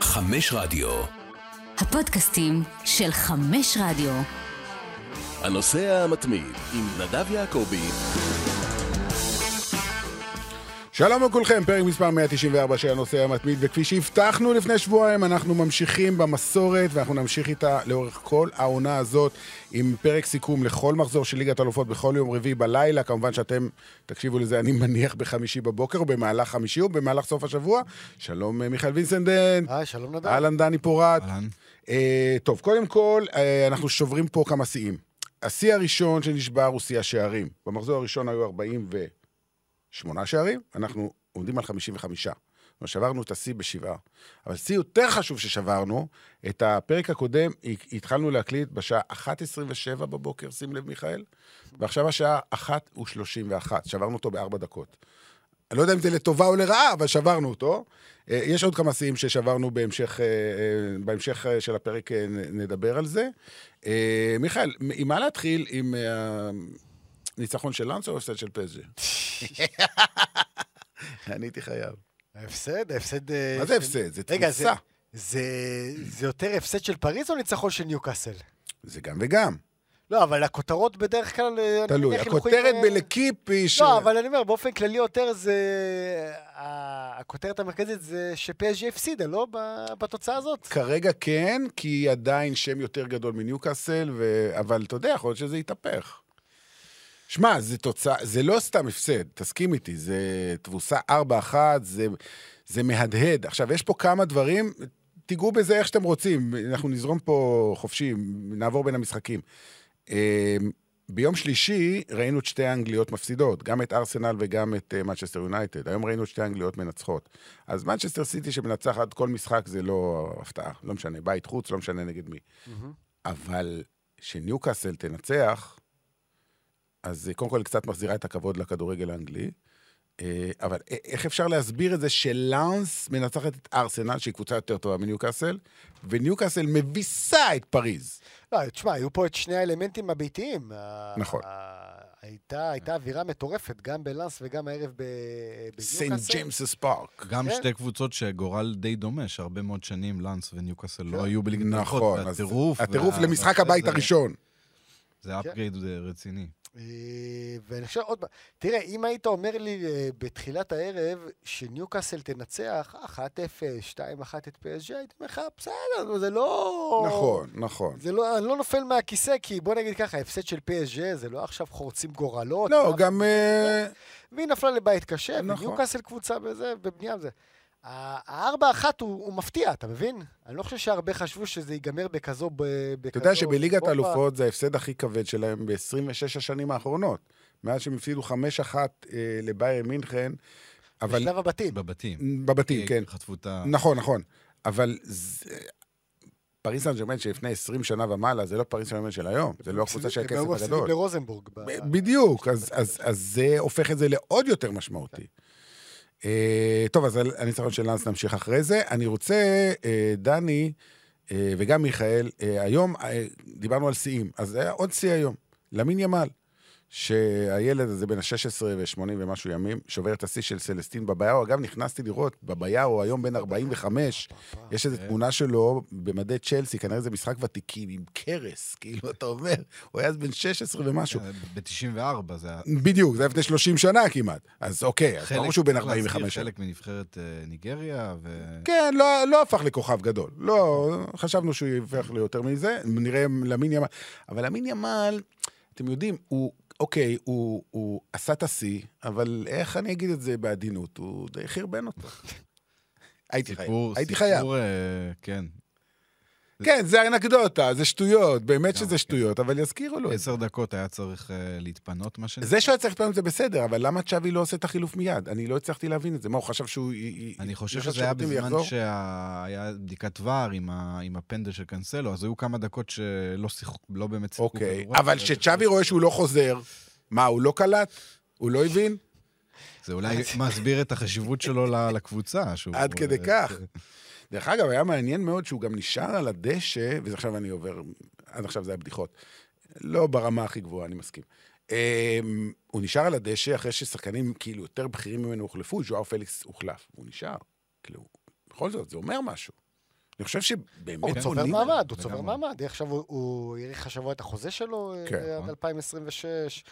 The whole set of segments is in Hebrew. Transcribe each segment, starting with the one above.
חמש רדיו. הפודקאסטים של חמש רדיו. הנוסע המתמיד עם נדב יעקבי. שלום לכולכם, פרק מספר 194 של הנושא המתמיד, וכפי שהבטחנו לפני שבועיים, אנחנו ממשיכים במסורת, ואנחנו נמשיך איתה לאורך כל העונה הזאת, עם פרק סיכום לכל מחזור של ליגת אלופות בכל יום רביעי בלילה. כמובן שאתם תקשיבו לזה, אני מניח, בחמישי בבוקר, או במהלך חמישי, או במהלך סוף השבוע. שלום, אה, מיכאל וינסנדנט. היי, שלום נדב. אהלן, דני פורט. אהלן. אה, טוב, קודם כל, אה, אנחנו שוברים פה כמה שיאים. השיא הראשון שנשבר הוא שיא השערים. במחזור הראשון היו 48 שערים, אנחנו עומדים על 55. זאת אומרת, שברנו את השיא בשבעה. אבל שיא יותר חשוב ששברנו, את הפרק הקודם התחלנו להקליט בשעה 1.27 בבוקר, שים לב, מיכאל, ועכשיו השעה 1.31. שברנו אותו בארבע דקות. אני לא יודע אם זה לטובה או לרעה, אבל שברנו אותו. אה, יש עוד כמה שיאים ששברנו בהמשך, אה, אה, בהמשך של הפרק, נדבר על זה. מיכאל, עם מה להתחיל? עם ניצחון של לאנס או הפסד של פז'ה? אני הייתי חייב. ההפסד? ההפסד... מה זה הפסד? זה תבוסה. זה, זה יותר הפסד של פריז או ניצחון של ניוקאסל? זה גם וגם. לא, אבל הכותרות בדרך כלל... אני תלוי. הכותרת בלקיפ היא ש... לא, אבל אני אומר, באופן כללי יותר זה... הכותרת המרכזית זה שפז'י הפסידה, לא? ב- בתוצאה הזאת. כרגע כן, כי עדיין שם יותר גדול מניוקאסל. אבל אתה יודע, יכול להיות שזה יתהפך. שמע, זה תוצאה, זה לא סתם הפסד, תסכים איתי, זה תבוסה 4-1, זה, זה מהדהד. עכשיו, יש פה כמה דברים, תיגעו בזה איך שאתם רוצים, אנחנו נזרום פה חופשי, נעבור בין המשחקים. אה, ביום שלישי ראינו את שתי האנגליות מפסידות, גם את ארסנל וגם את מצ'סטר יונייטד. היום ראינו את שתי האנגליות מנצחות. אז מנצ'סטר סיטי שמנצחת כל משחק זה לא הפתעה, לא משנה, בית חוץ, לא משנה נגד מי. אבל שניוקאסל תנצח, אז אה, קודם כל היא קצת מחזירה את הכבוד לכדורגל האנגלי. אה, אבל איך אפשר להסביר את זה שלאנס מנצחת את ארסנל, שהיא קבוצה יותר טובה מניוקאסל, וניוקאסל מביסה את פריז. לא, תשמע, היו פה את שני האלמנטים הביתיים. נכון. הייתה, הייתה אווירה מטורפת, גם בלאנס וגם הערב ב- סנט בניוקאסל. ג'יימס פארק. גם כן. שתי קבוצות שגורל די דומה, שהרבה מאוד שנים לאנס וניוקאסל לא כן. היו בליגת. נכון, אז והטירוף. הטירוף וה- למשחק הבית זה- הראשון. זה upgrade רציני. אה, ואני חושב עוד פעם, תראה, אם היית אומר לי אה, בתחילת הערב שניוקאסל תנצח 1-0, 2-1 את PSG, הייתי אומר לך, בסדר, זה לא... נכון, נכון. זה לא, אני לא נופל מהכיסא, כי בוא נגיד ככה, הפסד של PSG זה לא עכשיו חורצים גורלות. לא, גם... אה, והיא נפלה לבית קשה, נכון. וניוקאסל קבוצה בזה, בבנייה וזה. הארבע אחת הוא, הוא מפתיע, אתה מבין? אני לא חושב שהרבה חשבו שזה ייגמר בכזו... ב- בכזו אתה יודע שבליגת. האלופות זה ההפסד הכי כבד שלהם ב-26 השנים האחרונות. מאז שהם הפסידו 5-1 אה, לביירן מינכן, אבל... בשלב הבתים. בבתים. בבתים, כן. חטפו את ה... נכון, נכון. אבל זה... פריס סן ג'רמן שלפני 20 שנה ומעלה, זה לא פריס סן ג'רמן של היום. זה לא הקבוצה של הם הכסף היו מפסידים הגדול. לרוזנבורג. בדיוק, אז, אז, אז זה הופך את זה לעוד יותר משמעותי. אה, טוב, אז על הניצחון של לאנס נמשיך אחרי זה. אני רוצה, אה, דני אה, וגם מיכאל, אה, היום אה, דיברנו על שיאים, אז היה עוד שיא היום, למין ימל, שהילד הזה בן ה-16 ו-80 ומשהו ימים, שובר את השיא של סלסטין בביהו. אגב, נכנסתי לראות, בביהו היום בן 45, יש איזו תמונה שלו במדי צ'לסי, כנראה זה משחק ותיקים, עם קרס, כאילו, אתה אומר, הוא היה אז בן 16 ומשהו. ב-94 זה היה... בדיוק, זה היה לפני 30 שנה כמעט. אז אוקיי, אז ברור שהוא בן צריך להזכיר, 45. חלק מנבחרת אה, ניגריה, ו... כן, לא, לא הפך לכוכב גדול. לא, חשבנו שהוא יהפך ליותר מזה, נראה למין ימל. אבל למין ימל, אתם יודעים, הוא, אוקיי, הוא, הוא עשה את השיא, אבל איך אני אגיד את זה בעדינות? הוא די חרבן אותו. הייתי חייב. הייתי חייב. סיפור, אה, כן. כן, זה אנקדוטה, זה שטויות, באמת גם, שזה כן. שטויות, אבל יזכירו לו. עשר דקות היה צריך אה, להתפנות, מה שנקרא. זה שהוא היה צריך להתפנות זה בסדר, אבל למה צ'אבי לא עושה את החילוף מיד? אני לא הצלחתי להבין את זה. מה, הוא חשב שהוא... אני חושב שזה היה בזמן? שהיה בדיקת ור עם, הפנדל של קאנסלו, אז היו כמה דקות שלא לא באמת שיחקו אוקיי. אבל כשצ'אבי רואה שהוא לא חוזר, מה, הוא לא קלט? הוא לא הבין? זה אולי מסביר את החשיבות שלו לקבוצה. עד כדי אה, כך. דרך אגב, היה מעניין מאוד שהוא גם נשאר על הדשא, ועכשיו אני עובר, עד עכשיו זה היה בדיחות. לא ברמה הכי גבוהה, אני מסכים. אמ, הוא נשאר על הדשא אחרי ששחקנים כאילו יותר בכירים ממנו הוחלפו, ז'ואר פליקס הוחלף. הוא נשאר. כאילו, בכל זאת, זה אומר משהו. אני חושב שבאמת הוא צובר. מעמד, הוא לגמרי. צובר מעמד. עכשיו הוא- הוא האריך השבוע את החוזה שלו אה, כן. עד 2026,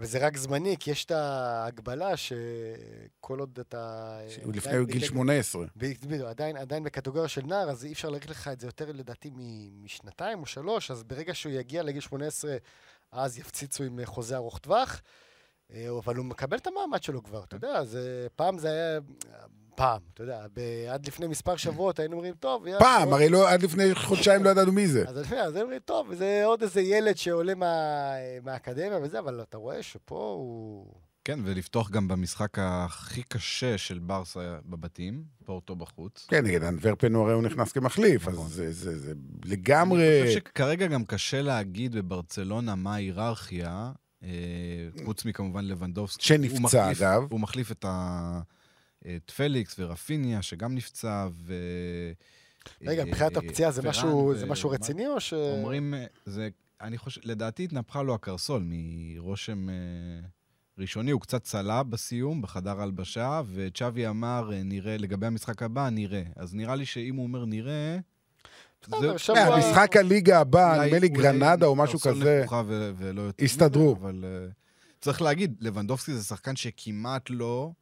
וזה רק זמני, כי יש את ההגבלה שכל עוד אתה... אה, הוא לפני גיל בגיל- 18. בדיוק, עדיין, עדיין בקטגוריה של נער, אז אי אפשר להאריך לך את זה יותר לדעתי משנתיים או שלוש, אז ברגע שהוא יגיע לגיל 18, אז יפציצו עם חוזה ארוך טווח, אה, אבל הוא מקבל את המעמד שלו כבר, אתה יודע, זה, פעם זה היה, פעם, אתה יודע, ב- עד לפני מספר שבועות היינו אומרים, טוב, יאללה, פעם, הרי לא, עד לפני חודשיים לא ידענו מי זה. אז אני הם אומרים, טוב, זה עוד איזה ילד שעולה מה, מהאקדמיה וזה, אבל אתה רואה שפה הוא... כן, ולפתוח גם במשחק הכי קשה של ברסה בבתים, פורטו בחוץ. כן, נגד אנטוורפן הוא הרי הוא נכנס כמחליף, אז נכון. זה- זה זה אני לגמרי... חושב שכרגע גם קשה להגיד בברצלונה מה ההיררכיה, אה, חוץ מכמובן לבנדובסקי. שנפצע, הוא מחליף- אגב. הוא מחליף את ה... את פליקס ורפיניה, שגם נפצע, ו... רגע, אה, מבחינת הפציעה זה משהו, זה משהו רציני או ש... אומרים, אה, זה, אני חושב, לדעתי התנפחה לו הקרסול מרושם אה, ראשוני, הוא קצת צלה בסיום, בחדר הלבשה, וצ'אבי אמר, אה, נראה, לגבי המשחק הבא, נראה. אז נראה לי שאם הוא אומר נראה, בסדר, זה- שבוע- אה, משחק הליגה הבא, נדמה לי גרנדה או משהו כזה. הסתדרו. אבל אה, צריך להגיד, לבנדובסקי זה שחקן שכמעט לא אה,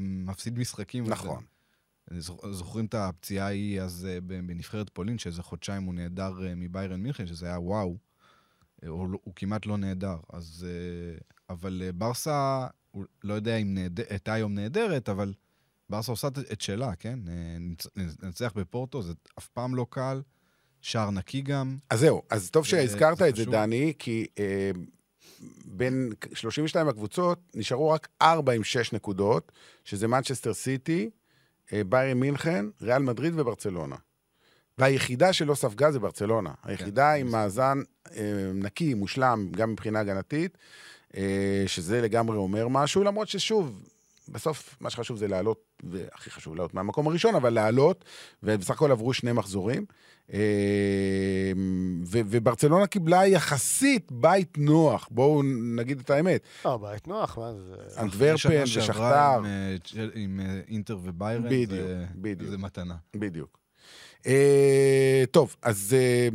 מפסיד משחקים. נכון. זוכ- זוכרים את הפציעה ההיא אז אה, בנבחרת פולין, שאיזה חודשיים הוא נעדר אה, מביירן מינכן, שזה היה וואו. אה, הוא, לא- הוא כמעט לא נעדר. אז... אבל ברסה, הוא לא יודע אם נעד... הייתה היום נהדרת, אבל ברסה עושה את- שלה, כן? נצ- לנצח בפורטו זה אף פעם לא קל. שער נקי גם. אז זהו, אז טוב שהזכרת זה את זה. דני, כי אה, בין 32 הקבוצות נשארו רק 4 עם 6 נקודות, שזה מנצ'סטר סיטי, אה, ביירן מינכן, ריאל מדריד וברצלונה. והיחידה שלא ספגה זה ברצלונה. היחידה עם מאזן אה, נקי, מושלם, גם מבחינה הגנתית, אה, שזה לגמרי אומר משהו, למרות ששוב, בסוף מה שחשוב זה לעלות, והכי חשוב לעלות מהמקום הראשון, אבל לעלות, ובסך הכל עברו שני מחזורים. אה, ו- וברצלונה קיבלה יחסית בית נוח, בואו נגיד את האמת. לא, בית נוח, מה זה... אנטוורפן ושכתר, עם, אה, עם אה, אינטר וביירן, בדיוק, זה, בדיוק. זה מתנה. בדיוק. אה, טוב, אז אה,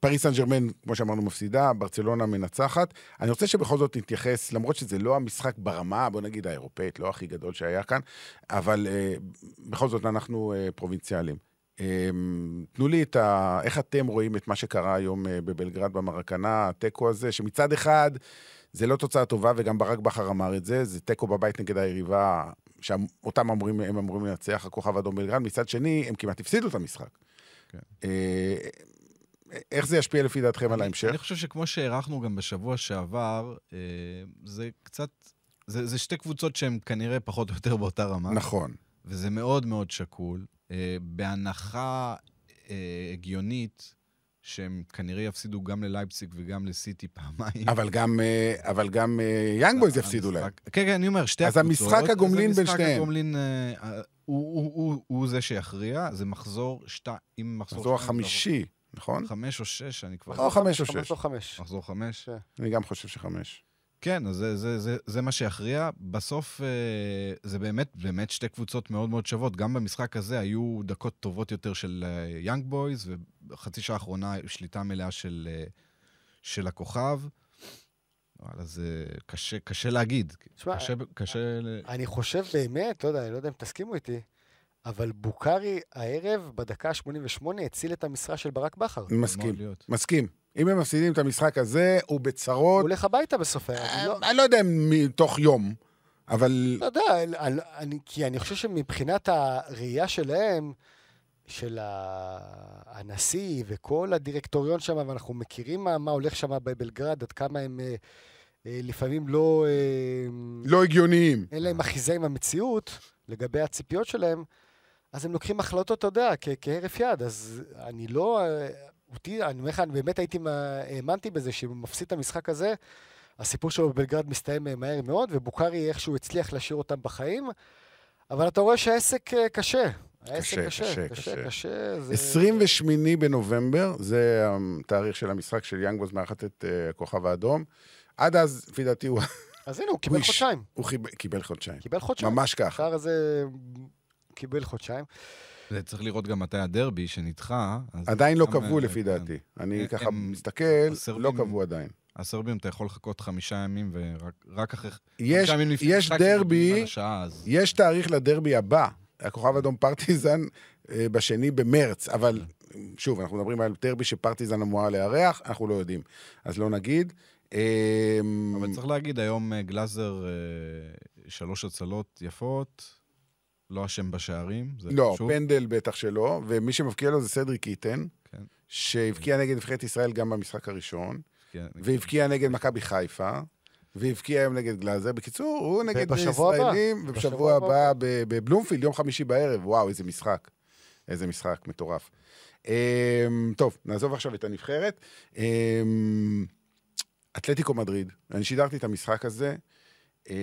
פריס סן ג'רמן, כמו שאמרנו, מפסידה, ברצלונה מנצחת. אני רוצה שבכל זאת נתייחס, למרות שזה לא המשחק ברמה, בוא נגיד האירופאית, לא הכי גדול שהיה כאן, אבל אה, בכל זאת אנחנו אה, פרובינציאליים. אה, תנו לי את ה... איך אתם רואים את מה שקרה היום אה, בבלגרד במרקנה, התיקו הזה, שמצד אחד זה לא תוצאה טובה, וגם ברק בכר אמר את זה, זה תיקו בבית נגד היריבה, שאותם אמורים, הם אמורים לנצח, הכוכב האדום בלגרד, מצד שני, הם כמעט הפסידו את המשחק. כן. אה, איך זה ישפיע לפי דעתכם על אני- ההמשך? אני חושב שכמו שהערכנו גם בשבוע שעבר, אה, זה קצת... זה, זה שתי קבוצות שהן כנראה פחות או יותר באותה רמה. נכון. וזה מאוד מאוד שקול. אה, בהנחה אה, הגיונית, שהם כנראה יפסידו גם ללייפסיק וגם לסיטי פעמיים. אבל גם, אה, אבל גם יאנג בויז יפסידו המשחק- להם. כן, כן, אני אומר, שתי אז הקבוצות. המשחק הגומלין אז בין המשחק שתיהם. הגומלין, אה, אה, הוא- הוא- הוא- הוא זה שיכריע, זה מחזור שתיים, אם מחזור מחזור החמישי, נכון? חמש או שש, אני כבר... או חמש או שש. או חמש. מחזור חמש. אני גם חושב שחמש. כן, אז זה, זה, זה, זה מה שיכריע. בסוף אה, זה באמת, באמת שתי קבוצות מאוד מאוד שוות. גם במשחק הזה היו דקות טובות יותר של יאנג בויז, ובחצי שעה האחרונה שליטה מלאה של, אה, של הכוכב. וואלה, זה קשה, קשה להגיד. תשמע, קשה, קשה... ל- אני חושב באמת, לא יודע, אני לא יודע אם תסכימו איתי, אבל בוקארי הערב, בדקה ה-88, הציל את המשרה של ברק בכר. אני מסכים. מסכים. אם הם מפסידים את המשחק הזה, הוא הוא בצרות, הולך הביתה בסוף הערב. אני לא- אני לא יודע אם מתוך יום, אבל לא יודע, כי אני חושב שמבחינת הראייה שלהם, של הנשיא וכל הדירקטוריון שם, ואנחנו מכירים מה, מה הולך שם בבלגרד, עד כמה הם אה, אה, לפעמים לא... אה, לא הגיוניים. אין להם אחיזה עם המציאות לגבי הציפיות שלהם, אז הם לוקחים החלטות, אתה יודע, כהרף יד. אז אני לא... אותי, אני אומר לך, אני באמת הייתי, האמנתי בזה שאם הוא מפסיד את המשחק הזה, הסיפור שלו בבלגרד מסתיים אה, מהר מאוד, ובוקארי איכשהו הצליח להשאיר אותם בחיים, אבל אתה רואה שהעסק אה, קשה. קשה, קשה, קשה, קשה, קשה. קשה. זה- 28 בנובמבר, זה התאריך של המשחק של יאנג בוז מארחת את אה, הכוכב האדום. עד אז, לפי דעתי, הוא אז הנה, הוא קיבל. חודשיים. הוא קיבל חודשיים. קיבל חודשיים. ממש ככה. השער הזה קיבל חודשיים. צריך לראות גם מתי הדרבי שנדחה. עדיין לא קבעו לפי כן. דעתי. אני ככה מסתכל, לא קבעו עדיין. הסרבים, אתה יכול לחכות חמישה ימים, ורק רק אחרי... יש, חמישה ימים לפני יש יודעים דרבי. יש תאריך לדרבי הבא, הכוכב אדום פרטיזן, אה, בשני במרץ, אבל שוב, אנחנו מדברים על דרבי שפרטיזן אמורה לארח, אנחנו לא יודעים, אז לא נגיד. אה, אבל צריך להגיד, היום אה, גלאזר, שלוש הצלות יפות, לא אשם בשערים. זה לא, חשוב. פנדל בטח שלא, ומי שמבקיע לו זה סדריק איתן, כן. שהבקיע נגד נבחרת ישראל גם במשחק הראשון, כן. והבקיע נגד מכבי חיפה, והבקיע היום נגד גלאזר. בקיצור, הוא נגד בשבוע הבא. ישראלים, ובשבוע בשבוע הבא. בבלומפילד, יום חמישי בערב. וואו, איזה משחק. איזה משחק מטורף. אמ, טוב, נעזוב עכשיו את הנבחרת. אמ, אתלטיקו מדריד, אני שידרתי את המשחק הזה. אה,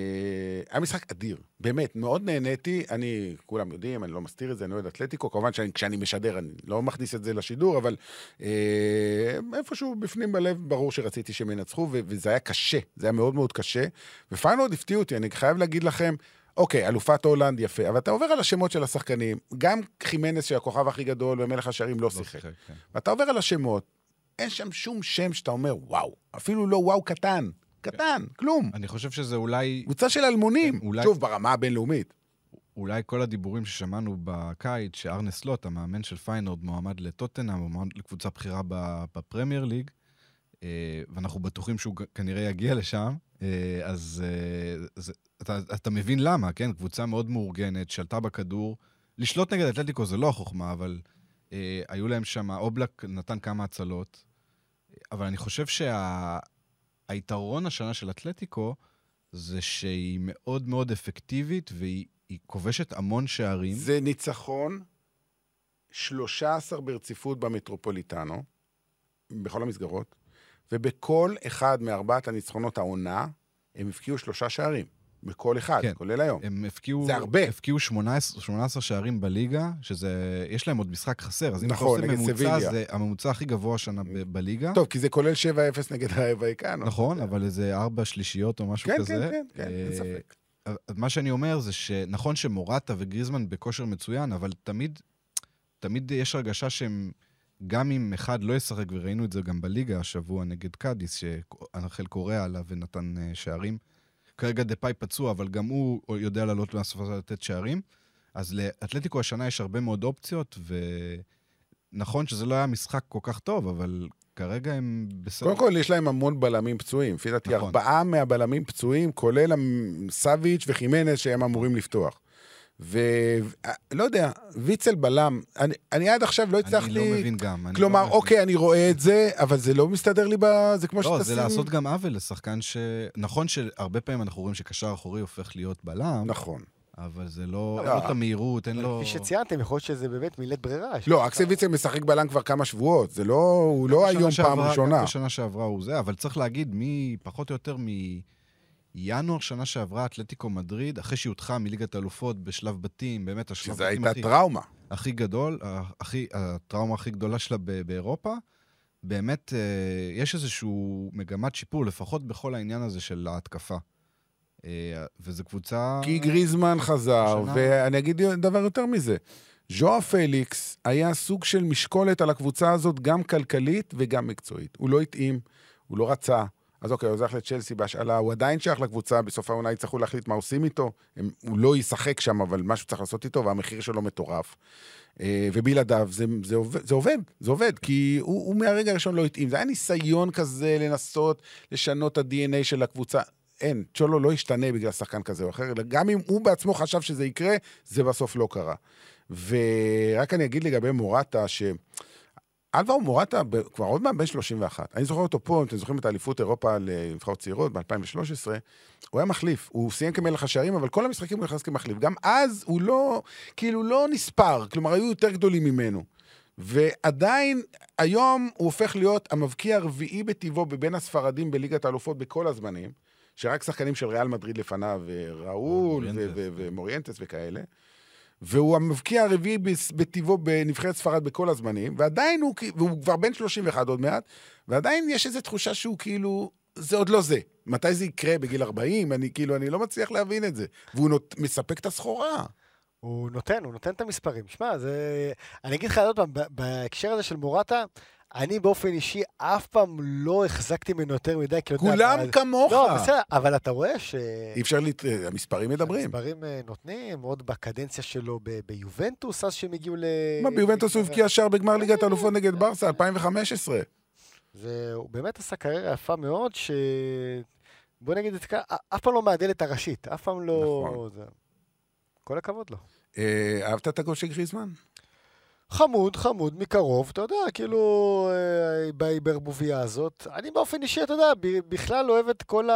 היה משחק אדיר, באמת, מאוד נהניתי. אני, כולם יודעים, אני לא מסתיר את זה, אני אוהד אתלטיקו. כמובן שכשאני משדר, אני לא מכניס את זה לשידור, אבל אה, איפשהו בפנים בלב, ברור שרציתי שהם ינצחו, וזה היה קשה, זה היה מאוד מאוד קשה. ופיינורד הפתיע אותי, אני חייב להגיד לכם, אוקיי, אלופת הולנד, יפה, אבל אתה עובר על השמות של השחקנים, גם חימנס, שהכוכב הכי גדול ומלך השערים, לא לא. שיחק, כן. ואתה עובר על השמות, אין שם שום שם שאתה אומר, וואו, אפילו לא וואו קטן, קטן, כלום. אני חושב שזה אולי, קבוצה של אלמונים, כן, אולי- שוב, ברמה הבינלאומית. אולי כל הדיבורים ששמענו בקיץ, שארנה סלוט, המאמן של פיינורד, מועמד לטוטנאם, הוא מועמד לקבוצה בכירה בפרמייר ליג, אה, ואנחנו בטוחים שהוא כנראה יגיע לשם, אה, אז אה, זה, אתה, אתה מבין למה, כן? קבוצה מאוד מאורגנת, שלטה בכדור. לשלוט נגד אתלטיקו זה לא החוכמה, אבל אה, היו להם שם, אובלק נתן כמה הצלות, אבל אני חושב שהיתרון השנה של אתלטיקו, זה שהיא מאוד מאוד אפקטיבית, והיא היא כובשת המון שערים. זה ניצחון 13 ברציפות במטרופוליטנו, בכל המסגרות, ובכל אחד מארבעת הניצחונות העונה, הם הבקיעו שלושה שערים. בכל אחד, כן. כולל היום. הם הפקיעו... זה הרבה. הפקיעו 18, 18 שערים בליגה, שזה... יש להם עוד משחק חסר, אז אם נכון, אתה עושה ממוצע, סביליה. זה הממוצע הכי גבוה השנה ב- בליגה. טוב, כי זה כולל 7-0 נגד הוואיקנו. נכון, אבל איזה ארבע שלישיות או משהו כן, כזה. כן, כן, כן, אין אה, ספק. מה שאני אומר זה שנכון שמורטה וגריזמן בכושר מצוין, אבל תמיד, תמיד יש הרגשה שהם, גם אם אחד לא ישחק, וראינו את זה גם בליגה השבוע נגד קאדיס, שאנחל קורא עליו ונתן אה, שערים. כרגע דפאי פצוע, אבל גם הוא יודע לעלות מהסופה לתת שערים. אז לאתלטיקו השנה יש הרבה מאוד אופציות, ונכון שזה לא היה משחק כל כך טוב, אבל כרגע הם בסדר. קודם כל, יש להם המון בלמים פצועים. לפי דעתי, נכון. ארבעה מהבלמים פצועים, כולל המ- סאביץ' וחימנס, שהם אמורים לפתוח. ולא יודע, ויצל בלם, אני, אני עד עכשיו לא הצלחתי... אני לא מבין גם. אני כלומר, לא מבין. אוקיי, אני רואה את זה, אבל זה לא מסתדר לי ב... זה כמו לא, שתשים... זה לעשות גם עוול לשחקן ש... נכון שהרבה פעמים אנחנו רואים שקשר אחורי הופך להיות בלם, נכון. אבל זה לא... לא. אין לו את המהירות, אין לו... כפי שציינתם, יכול להיות שזה באמת מילת ברירה. לא, אקסל ויצל משחק בלם כבר כמה שבועות, זה לא... הוא לא היום פעם שעברה- ראשונה. גם בשנה שעברה הוא זה, אבל צריך להגיד, מי פחות או יותר מינואר שנה שעברה, אתלטיקו מדריד, אחרי שהיא הודחה מליגת האלופות בשלב בתים, באמת השלב שזו בתים הייתה הכי, טראומה. הכי גדול, הכי, הטראומה הכי גדולה שלה באירופה, באמת אה, יש איזושהי מגמת שיפור, לפחות בכל העניין הזה של ההתקפה. אה, וזו קבוצה... כי גריזמן חזר, השנה- ואני אגיד דבר יותר מזה. ז'ואר פליקס היה סוג של משקולת על הקבוצה הזאת, גם כלכלית וגם מקצועית. הוא לא התאים, הוא לא רצה. אז אוקיי, הוא הולך לצ'לסי בהשאלה, הוא עדיין שייך לקבוצה, בסוף העונה יצטרכו להחליט מה עושים איתו. הם, הוא לא ישחק שם, אבל משהו צריך לעשות איתו, והמחיר שלו מטורף. אה, ובלעדיו זה, זה, עובד, זה עובד, זה עובד, כי הוא, הוא מהרגע הראשון לא התאים. זה היה ניסיון כזה לנסות לשנות את ה-DNA של הקבוצה. אין, צ'ולו לא ישתנה בגלל שחקן כזה או אחר, אלא גם אם הוא בעצמו חשב שזה יקרה, זה בסוף לא קרה. ורק אני אגיד לגבי מורטה, ש... אלברו מורטה כבר עוד מעט בן 31. אני זוכר אותו פה, אם אתם זוכרים את האליפות אירופה לנבחרות צעירות ב-2013, הוא היה מחליף. הוא סיים כמלך השערים, אבל כל המשחקים הוא נכנס כמחליף. גם אז הוא לא, כאילו, לא נספר. כלומר, היו יותר גדולים ממנו. ועדיין, היום הוא הופך להיות המבקיע הרביעי בטבעו בבין הספרדים בליגת האלופות בכל הזמנים, שרק שחקנים של ריאל מדריד לפניו, ראול ו- מוריינטס. ו- ומוריינטס וכאלה. והוא המבקיע הרביעי בטבעו בנבחרת ספרד בכל הזמנים, ועדיין הוא, והוא כבר בן 31 עוד מעט, ועדיין יש איזו תחושה שהוא כאילו, זה עוד לא זה. מתי זה יקרה? בגיל 40? אני כאילו, אני לא מצליח להבין את זה. והוא נות, מספק את הסחורה. הוא נותן, הוא נותן את המספרים. שמע, זה... אני אגיד לך עוד פעם, בהקשר הזה של מורטה, אני באופן אישי אף פעם לא החזקתי ממנו יותר מדי, כי... יודע, כולם אבל- כמוך. לא, בסדר, אבל אתה רואה ש... אי אפשר, להת... המספרים מדברים. המספרים אה, נותנים, עוד בקדנציה שלו ב- ביובנטוס, אז שהם הגיעו ל... מה, ביובנטוס הוא הבקיע שער בגמר ליגת האלופות נגד ברסה, 2015. זה, הוא באמת עשה קריירה יפה מאוד, ש... בוא נגיד את זה ככה, אף פעם לא מהדלת הראשית, אף פעם לא... נכון. כל הכבוד לו. אה, אהבת את הגול של גריזמן? חמוד, חמוד, מקרוב, אתה יודע, כאילו, אה, בהיברבוביה הזאת. אני באופן אישי, אתה יודע, בכלל אוהב את כל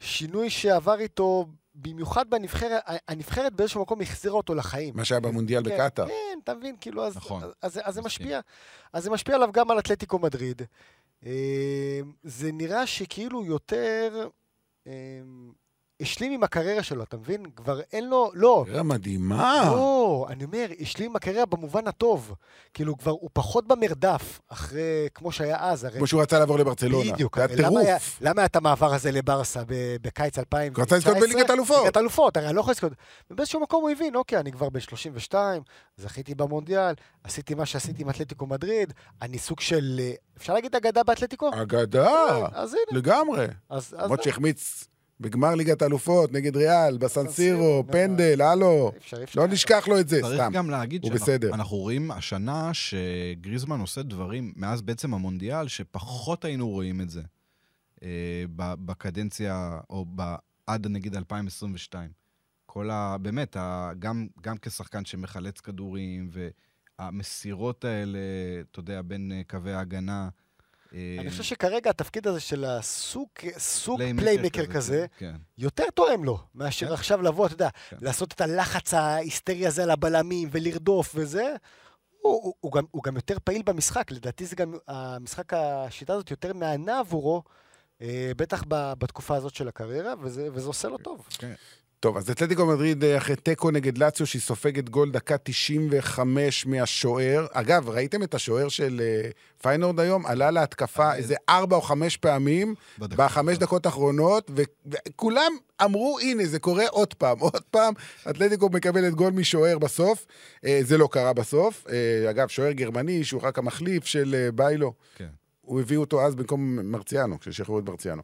השינוי שעבר איתו, במיוחד בנבחרת, הנבחרת באיזשהו מקום החזירה אותו לחיים. מה שהיה במונדיאל כן, בקטאר. כן, אתה מבין, כאילו, אז, נכון. אז, אז, אז זה. משפיע. אז זה משפיע עליו גם על אתלטיקו מדריד. אה, זה נראה שכאילו יותר אה, השלים עם הקריירה שלו, אתה מבין? כבר אין לו, לא, קריירה מדהימה. לא, אני אומר, השלים עם הקריירה במובן הטוב. כאילו, כבר הוא פחות במרדף, אחרי, כמו שהיה אז, הרי... כמו שהוא רצה לעבור לברצלונה. בדיוק. זה היה טירוף. למה היה את המעבר הזה לברסה ב- בקיץ 2019? הוא רצה לזכות בליגת האלופות. ליגת האלופות, הרי אני לא יכול לזכות. ובאיזשהו מקום הוא הבין, אוקיי, אני כבר בן 32, זכיתי במונדיאל, עשיתי מה שעשיתי עם אתלטיקו מדריד, אני סוג של, אה, אפשר להגיד אגדה באתלטיקו? אגדה, אז הנה, לגמרי. למרות שהחמיץ בגמר ליגת האלופות נגד ריאל, בסן סירו, סירו, פנדל, הלו. לא נשכח לו את זה, צריך סתם. גם להגיד. שאנחנו רואים השנה שגריזמן עושה דברים, מאז בעצם המונדיאל, שפחות היינו רואים את זה אה, בקדנציה, או עד נגיד 2022. כל ה... באמת, ה, גם, גם כשחקן שמחלץ כדורים, והמסירות האלה, אתה יודע, בין אה, קווי ההגנה. אה, אני חושב שכרגע התפקיד הזה של הסוג סוג פליימקר כזה, כן. יותר תואם לו, מאשר כן. עכשיו לבוא, אתה יודע, כן. לעשות את הלחץ ההיסטרי הזה על הבלמים ולרדוף וזה. הוא, הוא, הוא, גם, הוא גם יותר פעיל במשחק, לדעתי זה גם, המשחק, השיטה הזאת יותר מהנה עבורו, אה, בטח ב, בתקופה הזאת של הקריירה, וזה, וזה עושה לו טוב. כן. טוב, אז אתלטיקו מדריד אה, אחרי תיקו נגד לאציו, שהיא סופגת גול דקה 95 מהשוער. אגב, ראיתם את השוער של אה, פיינורד היום? עלה להתקפה איזה ארבע או חמש פעמים בדקות בחמש דקות האחרונות, וכולם אמרו, הנה, זה קורה עוד פעם, עוד פעם. אתלטיקו מקבלת גול משוער בסוף. אה, זה לא קרה בסוף. אה, אגב, שוער גרמני, שהוא רק המחליף של אה, ביילו. כן. הוא הביא אותו אז במקום מרציאנו, כששחררו את מרציאנו.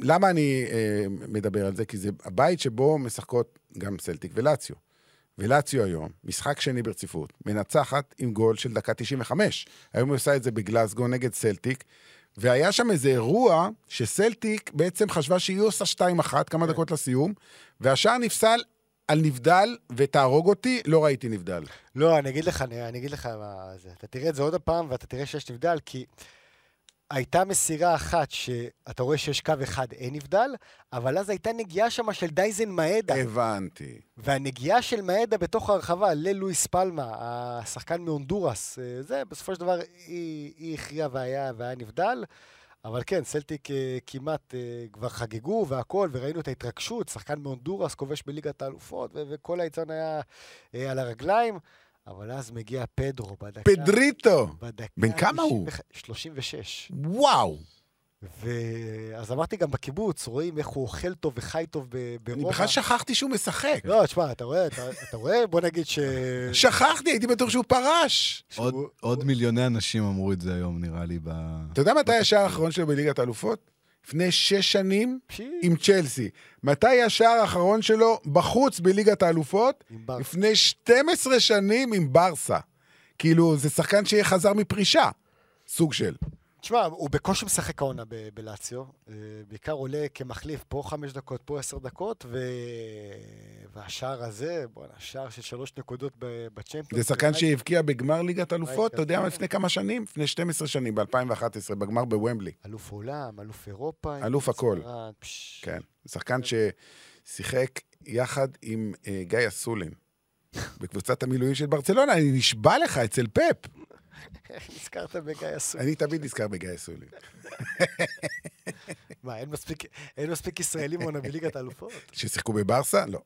למה אני אה, מדבר על זה? כי זה הבית שבו משחקות גם סלטיק ולציו. ולציו היום, משחק שני ברציפות, מנצחת עם גול של דקה 95. היום היא עושה את זה בגלסגו נגד סלטיק, והיה שם איזה אירוע שסלטיק בעצם חשבה שהיא עושה 2-1, כמה דקות לסיום, והשער נפסל על נבדל, ותהרוג אותי, לא ראיתי נבדל. לא, אני אגיד לך, אני, אני אגיד לך מה זה. אתה תראה את זה עוד פעם, ואתה תראה שיש נבדל, כי הייתה מסירה אחת שאתה רואה שיש קו אחד, אין נבדל, אבל אז הייתה נגיעה שם של דאיזן מאדה. הבנתי. והנגיעה של מאדה בתוך הרחבה ללואיס פלמה, השחקן מהונדורס, אה, זה, בסופו של דבר היא, היא הכריעה והיה, והיה נבדל. אבל כן, סלטיק אה, כמעט אה, כבר חגגו והכל, וראינו את ההתרגשות, שחקן מהונדורס כובש בליגת האלופות, וכל העיצון היה על הרגליים. אבל אז מגיע פדרו בדקה... פדריטו! בדקה... בן כמה הוא? 36. וואו! ואז אמרתי גם בקיבוץ, רואים איך הוא אוכל טוב וחי טוב ברומא. אני בכלל שכחתי שהוא משחק. לא, תשמע, אתה רואה, אתה, אתה רואה, בוא נגיד ש... שכחתי, הייתי בטוח שהוא פרש. עוד, שהוא- עוד מיליוני אנשים אמרו את זה היום, נראה לי, ב... אתה יודע מתי השער האחרון שלו בליגת האלופות? לפני שש שנים פשי, עם צ'לסי. מתי השער האחרון שלו בחוץ בליגת האלופות? לפני 12 שנים עם ברסה. כאילו, זה שחקן שחזר מפרישה, סוג של. תשמע, הוא בקושי משחק העונה ב- בלאציו. אה, בעיקר עולה כמחליף, פה חמש דקות, פה עשר דקות, ו... והשער הזה, בואנה, שער של שלוש נקודות בצ'מפיונס. זה שחקן שהבקיע בגמר ליגת אלופות, אתה יודע מה, יפה. לפני כמה שנים? לפני 12 שנים, ב-2011, בגמר בוומבלי. אלוף עולם, אלוף אירופה. אלוף הכל. פש. כן. שחקן ששיחק יחד עם אה, גיא אסולין. בקבוצת המילואים של ברצלונה, אני נשבע לך, אצל פפ. איך נזכרת בגיא אסור? אני תמיד נזכר בגיא אסולין. מה, אין מספיק- ישראלים עונה בליגת האלופות? ששיחקו בברסה? לא.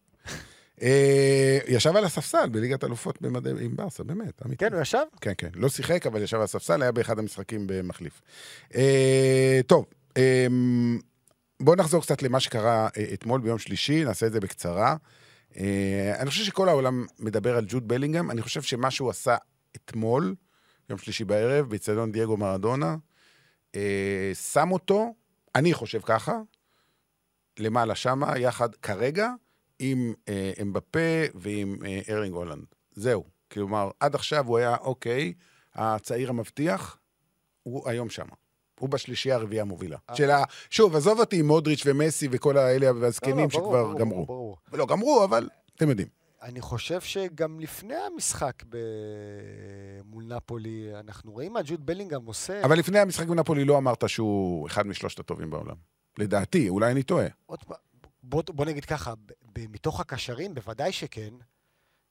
אה, ישב על הספסל בליגת אלופות עם ברסה, באמת, אמיתי. כן, הוא ישב? כן, כן. לא שיחק, אבל ישב על הספסל, היה באחד המשחקים במחליף. אה, טוב, אה, בואו נחזור קצת למה שקרה אתמול ביום שלישי, נעשה את זה בקצרה. אני חושב שכל העולם מדבר על ג'וד בלינגהם, אני חושב שמה שהוא עשה אתמול, יום שלישי בערב, באצטדיון דייגו מרדונה, אה, שם אותו, אני חושב ככה, למעלה שמה, יחד כרגע עם אה, אמבפה ועם אה, ארלינג הולנד. זהו. כלומר, עד עכשיו הוא היה, אוקיי, הצעיר המבטיח, הוא היום שמה. הוא בשלישייה הרביעייה המובילה. אה. של ה... שוב, עזוב אותי עם מודריץ' ומסי וכל האלה לא, לא, והזקנים ברור, שכבר ברור, גמרו. ברור. לא גמרו, אבל אתם יודעים. אני חושב שגם לפני המשחק ב... מול נפולי, אנחנו רואים מה ג'וד בלינגהם עושה. אבל לפני המשחק בנפולי לא אמרת שהוא אחד משלושת הטובים בעולם. לדעתי, אולי אני טועה. עוד פעם, בוא, בוא נגיד ככה, ב- מתוך הקשרים, בוודאי שכן.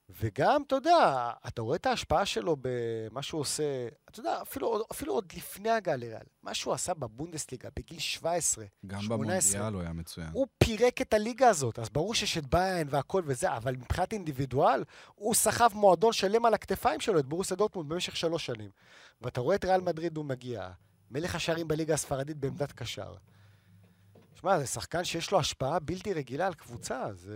וגם, אתה יודע, אתה רואה את ההשפעה שלו במה שהוא עושה, אתה יודע, אפילו, אפילו עוד לפני הגעה לריאל, מה שהוא עשה בבונדסליגה בגיל 17, גם 18. במונדיאל הוא היה מצוין. הוא פירק את הליגה הזאת, אז ברור שיש את ביין והכל וזה, אבל מבחינת אינדיבידואל, הוא סחב מועדון שלם על הכתפיים שלו, את בורוסיה דורטמונד במשך שלוש שנים. ואתה רואה את ריאל מדריד, הוא מגיע, מלך השערים בליגה הספרדית בעמדת קשר. שמע, זה שחקן שיש לו השפעה בלתי רגילה על קבוצה, זה...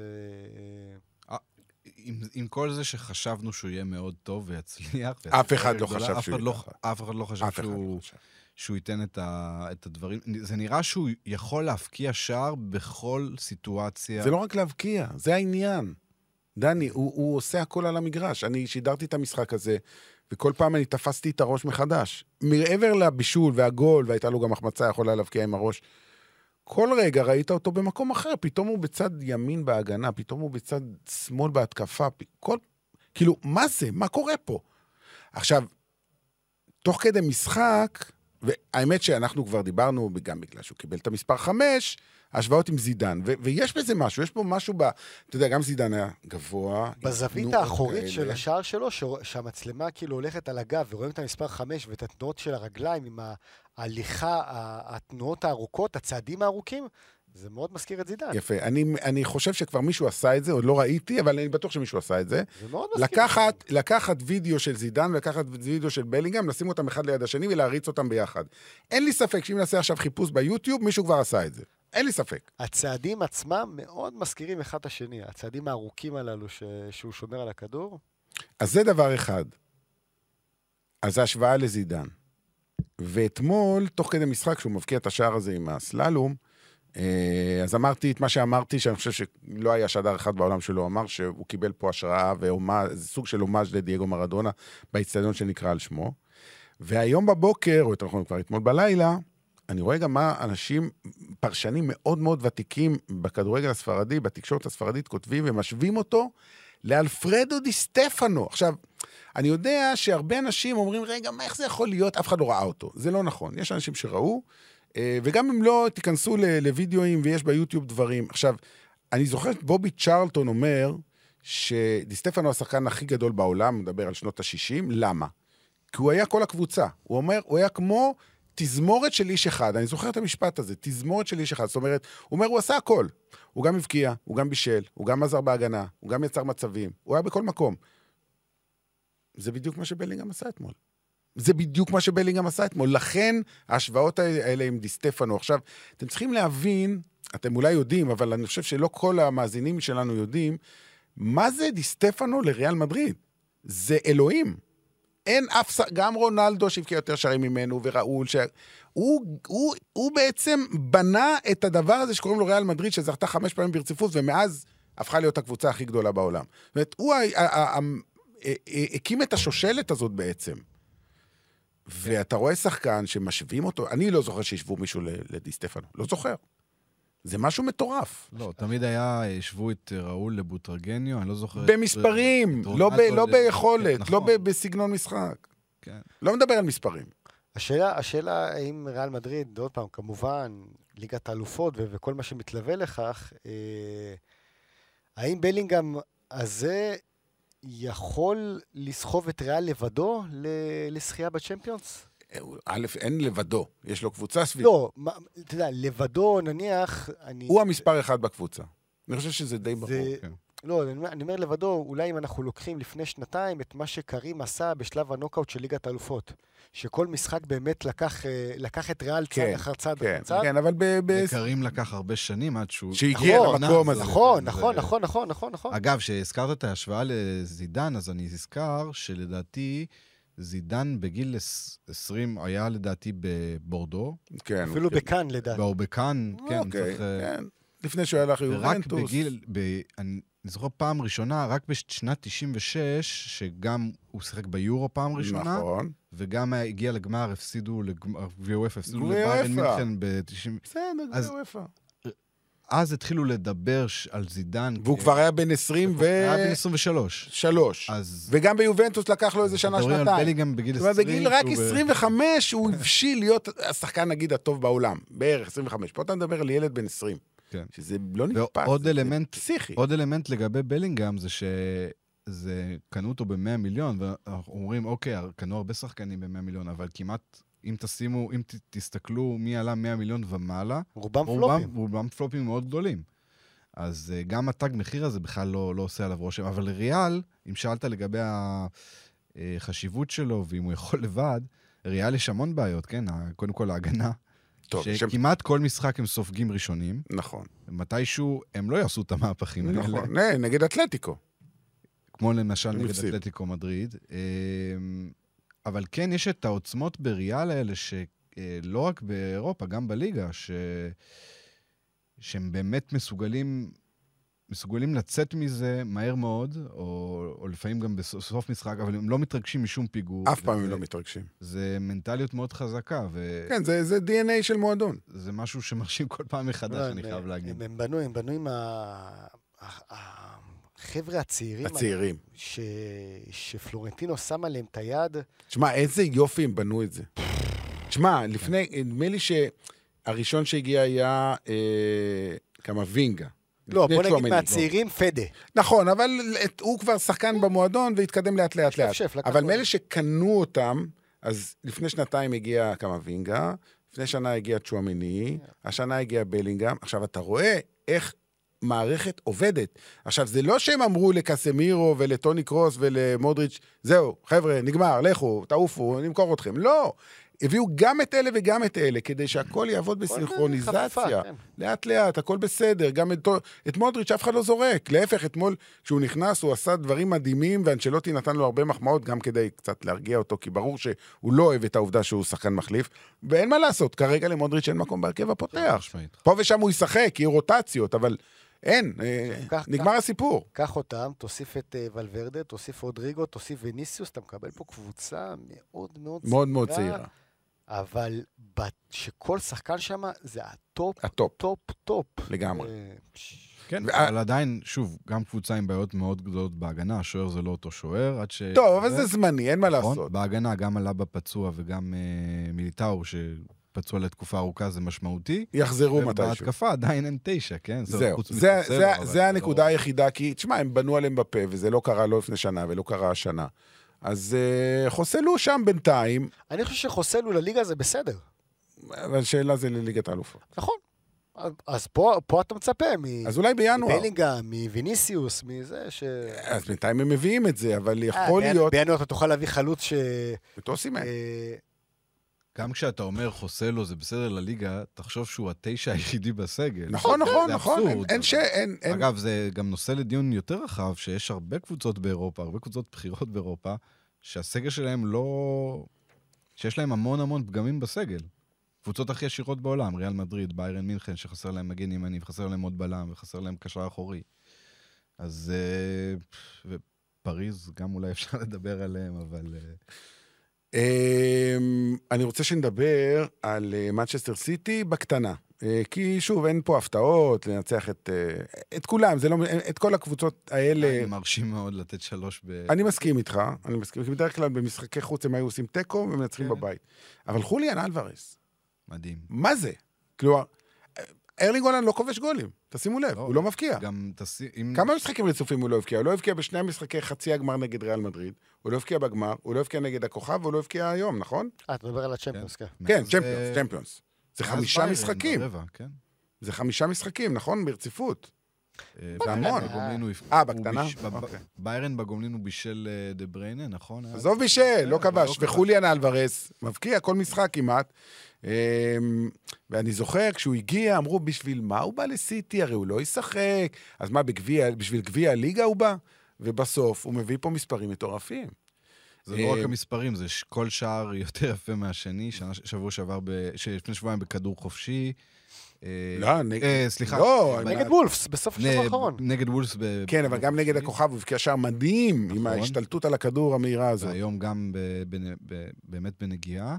עם, עם כל זה שחשבנו שהוא יהיה מאוד טוב ויצליח. אף אחד לא גדולה, חשב אף שהוא אחד יהיה לא- ככה. אף אחד לא חשב אחד שהוא, לא חשב. שהוא ייתן את, ה, את הדברים. זה נראה שהוא יכול להבקיע שער בכל סיטואציה. זה לא רק להבקיע, זה העניין. דני, הוא, הוא עושה הכל על המגרש. אני שידרתי את המשחק הזה, וכל פעם אני תפסתי את הראש מחדש. מעבר לבישול והגול, והייתה לו גם החמצה, יכולה להבקיע עם הראש. כל רגע ראית אותו במקום אחר, פתאום הוא בצד ימין בהגנה, פתאום הוא בצד שמאל בהתקפה, פ- כל... כאילו, מה זה? מה קורה פה? עכשיו, תוך כדי משחק, והאמת שאנחנו כבר דיברנו, גם בגלל שהוא קיבל את המספר 5, השוואות עם זידן, ו- ויש בזה משהו, יש פה משהו ב... אתה יודע, גם זידן היה גבוה. בזווית האחורית כאלה. של השער שלו, ש... שהמצלמה כאילו הולכת על הגב, ורואים את המספר 5 ואת התנועות של הרגליים עם ההליכה, התנועות הארוכות, הצעדים הארוכים, זה מאוד מזכיר את זידן. יפה. אני, אני חושב שכבר מישהו עשה את זה, עוד לא ראיתי, אבל אני בטוח שמישהו עשה את זה. זה מאוד מזכיר. לקחת, לקחת וידאו של זידן ולקחת וידאו של בלינגהם, לשים אותם אחד ליד השני ולהריץ אותם ביחד. אין לי ספק שאם נעשה עכשיו חיפוש ביוטיוב, מישהו כבר עשה את זה. אין לי ספק. הצעדים עצמם מאוד מזכירים אחד את השני, הצעדים הארוכים הללו ש... שהוא שומר על הכדור. אז זה דבר אחד. אז זה השוואה לזידן. ואתמול, תוך כדי משחק, כשהוא מבקיע את השער הזה עם הסללום, אה, אז אמרתי את מה שאמרתי, שאני חושב שלא היה שדר אחד בעולם שלא אמר, שהוא קיבל פה השראה והומאז', סוג של הומאז' לדייגו מרדונה, באיצטדיון שנקרא על שמו. והיום בבוקר, או יותר נכון כבר אתמול בלילה, אני רואה גם מה אנשים, פרשנים מאוד מאוד ותיקים בכדורגל הספרדי, בתקשורת הספרדית, כותבים ומשווים אותו לאלפרדו די סטפנו. עכשיו, אני יודע שהרבה אנשים אומרים, רגע, מה, איך זה יכול להיות? אף אחד לא ראה אותו. זה לא נכון. יש אנשים שראו, אה, וגם אם לא, תיכנסו לוידאוים ויש ביוטיוב דברים. עכשיו, אני זוכר את בובי צ'רלטון אומר שדי סטפנו השחקן הכי גדול בעולם, מדבר על שנות ה-60, למה? כי הוא היה כל הקבוצה. הוא אומר, הוא היה כמו תזמורת של איש אחד. אני זוכר את המשפט הזה, תזמורת של איש אחד. זאת אומרת, הוא אומר, הוא עשה הכל. הוא גם הבקיע, הוא גם בישל, הוא גם עזר בהגנה, הוא גם יצר מצבים, הוא היה בכל מקום. זה בדיוק מה שבלינגהם עשה אתמול. זה בדיוק מה שבלינגהם עשה אתמול. לכן ההשוואות האלה עם דיסטפנו. עכשיו, אתם צריכים להבין, אתם אולי יודעים, אבל אני חושב שלא כל המאזינים שלנו יודעים, מה זה דיסטפנו לריאל מדריד? זה אלוהים. אין אף, גם רונלדו שהבקיע יותר שערים ממנו, וראול, ש... הוא, הוא, הוא בעצם בנה את הדבר הזה שקוראים לו ריאל מדריד, שזכתה חמש פעמים ברציפות, ומאז הפכה להיות הקבוצה הכי גדולה בעולם. זאת אומרת, הוא הקים את השושלת הזאת בעצם. ואתה רואה שחקן שמשווים אותו, אני לא זוכר שהשוו מישהו לדיסטפנו, לא זוכר. זה משהו מטורף. לא, תמיד היה, השוו את אה, ראול לבוטרגניו, אני לא זוכר... במספרים, לא, ב, לא ביכולת, נכון, לא ב, בסגנון משחק. כן. לא מדבר על מספרים. השאלה, השאלה האם ריאל מדריד, עוד פעם, כמובן, ליגת האלופות ו- וכל מה שמתלווה לכך, אה, האם בלינגהם הזה יכול לסחוב את ריאל לבדו ל- לזכייה בצ'מפיונס? א', אין לבדו, יש לו קבוצה סביבו. לא, מה- אתה יודע, לבדו נניח, אני... הוא המספר אחד בקבוצה. אני חושב שזה די ברור. זה, כן. לא, אני אומר- אני אומר לבדו, אולי אם אנחנו לוקחים לפני שנתיים את מה שקרים עשה בשלב הנוקאוט של ליגת האלופות. שכל משחק באמת לקח, אה, לקח את ריאל צעד כן, אחר צעד כן, אחר צעד. כן, אבל ב... ב- לקח הרבה שנים עד שהוא... שהגיע נכון, למקום הזה. נכון, זה- נכון, זה- נכון, נכון, נכון, נכון. אגב, כשהזכרת את ההשוואה לזידן, אז אני נזכר שלדעתי זידן בגיל עש- 20 היה לדעתי בבורדו, כן. אפילו בכאן, לדעתי. או בכאן, כן, אוקיי, צריך... אה, כן. לפני שהוא הלך ורק ליובנטוס. בגיל, ב, אני זוכר פעם ראשונה, רק בשנת 96, שגם הוא שיחק ביורו פעם ראשונה, נכון. וגם הגיע לגמר, הפסידו, לגמר, VOF, הפסידו גביע UEFA. מינכן ב-90... בסדר, וופא. אז התחילו לדבר ש- על זידן. והוא כ- כבר היה בן 20 ו... היה בן 23. שלוש. אז... וגם ביובנטוס לקח לו איזה שנה, מדברים על שנתיים. בלינגהם בגיל זאת אומרת, 20. בגיל רק שהוא ב- 25 הוא הבשיל להיות השחקן, נגיד, הטוב בעולם. בערך 25. פה אתה מדבר על ילד בן 20. כן. שזה לא נתפס. ועוד זה אלמנט- פסיכי. עוד אלמנט לגבי בלינגהם זה שזה, קנו אותו ב-100 מיליון, ואנחנו אומרים, אוקיי, קנו הרבה שחקנים ב-100 מיליון, אבל כמעט, אם תשימו, אם ת, תסתכלו מי עלה 100 מיליון ומעלה, רובם רובם, פלופים. רובם פלופים מאוד גדולים. אז uh, גם התג מחיר הזה בכלל לא, לא עושה עליו רושם. אבל ריאל, אם שאלת לגבי החשיבות שלו ואם הוא יכול לבד, ריאל יש המון בעיות, כן? קודם כל ההגנה. טוב, שם- שכמעט כל משחק הם סופגים ראשונים. נכון. מתישהו הם לא יעשו את המהפכים האלה. נכון. אה, נגד אתלטיקו. כמו למשל נגד. אתלטיקו מדריד. אבל כן, יש את העוצמות בריאל האלה, שלא רק באירופה, גם בליגה, ש... שהם באמת מסוגלים, מסוגלים לצאת מזה מהר מאוד, או, או לפעמים גם בסוף משחק, אבל הם לא מתרגשים משום פיגור. אף פעם הם לא מתרגשים. זה מנטליות מאוד חזקה, וזה כן, זה- זה DNA של מועדון. משהו שמרשים כל פעם מחדש, אני לא, חייב הם- להגיד. הם- הם בנו, הם בנו עם ה- ה- החבר'ה הצעירים. הצעירים. ש... שפלורנטינו שם עליהם את היד. תשמע, איזה יופי הם בנו את זה. תשמע, לפני, נדמה לי שהראשון שהגיע היה אה, כמה וינגה. לא, בוא נגיד. מהצעירים, פדה. נכון, אבל את, הוא כבר שחקן במועדון והתקדם לאט לאט לאט. שף, אבל מאלה שקנו אותם, אז לפני שנתיים הגיע קמבינגה, לפני שנה הגיע צ'ואמני, השנה הגיע בלינגהם. עכשיו, אתה רואה איך מערכת עובדת. עכשיו, זה לא שהם אמרו לקסמירו ולטוני קרוס ולמודריץ', זהו, חבר'ה, נגמר, לכו, תעופו, נמכור אתכם. לא. הביאו גם את אלה וגם את אלה, כדי שהכל יעבוד בסינכרוניזציה. חפיפה, כן. לאט לאט, הכל בסדר. גם את, את מודריץ' אף אחד לא זורק. להפך, אתמול, כשהוא נכנס, הוא עשה דברים מדהימים, ואנצ'לוטי נתן לו הרבה מחמאות, גם כדי קצת להרגיע אותו, כי ברור שהוא לא אוהב את העובדה שהוא שחקן מחליף. ואין מה לעשות, כרגע למודריץ' אין מקום בהרכב הפותח. פה ושם הוא ישחק, יהיו רוטציות, אבל אין, אה, כך, נגמר כך. הסיפור. קח אותם, תוסיף את אה, ולוורדה, תוסיף רודריגו, תוסיף ויניסיוס, אתה מקבל פה קבוצה מאוד מאוד מאוד מאוד צעירה. אבל שכל שחקן שם זה הטופ, הטופ, טופ, טופ. לגמרי. אה, כן, אבל עדיין, שוב, גם קבוצה עם בעיות מאוד גדולות בהגנה, השוער זה לא אותו שוער, עד ש... טוב, אבל זה זמני, אין מה נכון? לעשות. בהגנה גם אלאבה פצוע וגם מיליטאו, שפצוע לתקופה ארוכה, זה משמעותי. יחזרו מתישהו. ובהתקפה עדיין אין תשע, כן? זהו, זה, מקוסלו, זה, אבל זה הנקודה לא- היחידה, כי תשמע, הם בנו עליהם בפה, וזה לא קרה לא לפני שנה ולא קרה השנה. אז uh, חוסלו שם בינתיים, אני חושב שחוסלו לליגה זה בסדר. אבל שאלה זה לליגת האלופות. נכון. אז- פה, פה אתה מצפה מ... אז אולי בינואר. מבלינגהם, מוויניסיוס, מזה ש... אז בינתיים הם מביאים את זה, אבל יכול אה, להיות... בינואר אתה תוכל להביא חלוץ ש... את אוסימן. אה, גם כשאתה אומר חוסלו זה בסדר לליגה, תחשוב שהוא התשע היחידי בסגל. נכון, נכון, נכון, אין- אבסורד, אין אבל- ש... אין, אין... אגב, זה גם נושא לדיון יותר רחב, שיש הרבה קבוצות באירופה, הרבה קבוצות בכירות באירופה, שהסגל שלהם לא... שיש להם המון המון פגמים בסגל. קבוצות הכי עשירות בעולם, ריאל מדריד, ביירן מינכן, שחסר להם מגן ימני, וחסר להם עוד בלם, וחסר להם קשר אחורי. אז... אה, ופריז, גם אולי אפשר לדבר עליהם, אבל... אה, אמ, אני רוצה שנדבר על מנצ'סטר סיטי בקטנה. אה, כי שוב, אין פה הפתעות, לנצח את, אה, את כולם, זה לא, את כל הקבוצות האלה. אני מרשים מאוד לתת שלוש ב... אני מסכים איתך, אני מסכים, כי בדרך כלל במשחקי חוץ הם היו עושים תיקו ומנצחים כן. בבית. אבל חוליאן אלוורס, מדהים. מה זה? כלומר, ארלינג הולנד לא כובש גולים, תשימו לב, לא, הוא לא מבקיע. גם תסי... אם... כמה משחקים רצופים הוא לא הבקיע? הוא לא הבקיע בשני המשחקי חצי הגמר נגד ריאל מדריד, הוא לא הבקיע בגמר, הוא לא הבקיע נגד הכוכב, והוא לא הבקיע היום, נכון? אה, אתה מדבר על הצ'מפיונס, כן. כן, מאז, צ'מפיונס, אה, צ'מפיונס. זה חמישה משחקים. ברבע, כן. זה חמישה משחקים, נכון? ברציפות. אה, זה ביירן מינכן. בגומלין הוא- אה, בקטנה? אוקיי. ביירן בגומלין הוא בישל אה, דה בריינה, נכון? היה- עזוב בישל, לא לא כבש. וחוליאן אלוורס, מבקיע כל משחק כמעט. אמ, ואני זוכר, כשהוא הגיע, אמרו, בשביל מה הוא בא לסיטי? הרי הוא לא ישחק. אז מה, בגביע, בשביל גביע הליגה הוא בא? ובסוף הוא מביא פה מספרים מטורפים. זה לא רק אה, המספרים, זה כל שער יותר יפה מהשני. שבוע שעבר, לפני שבועיים בכדור חופשי. אה, לא, נגד... אה, סליחה. לא, ב- נגד וולפס, בסוף השבוע האחרון. נגד וולס. ב- כן, אבל גם נגד. הכוכב הוא הבקיע שער מדהים, עם נכון. ההשתלטות על הכדור המהירה הזאת. והיום גם ב- בנ- ב- באמת בנגיעה.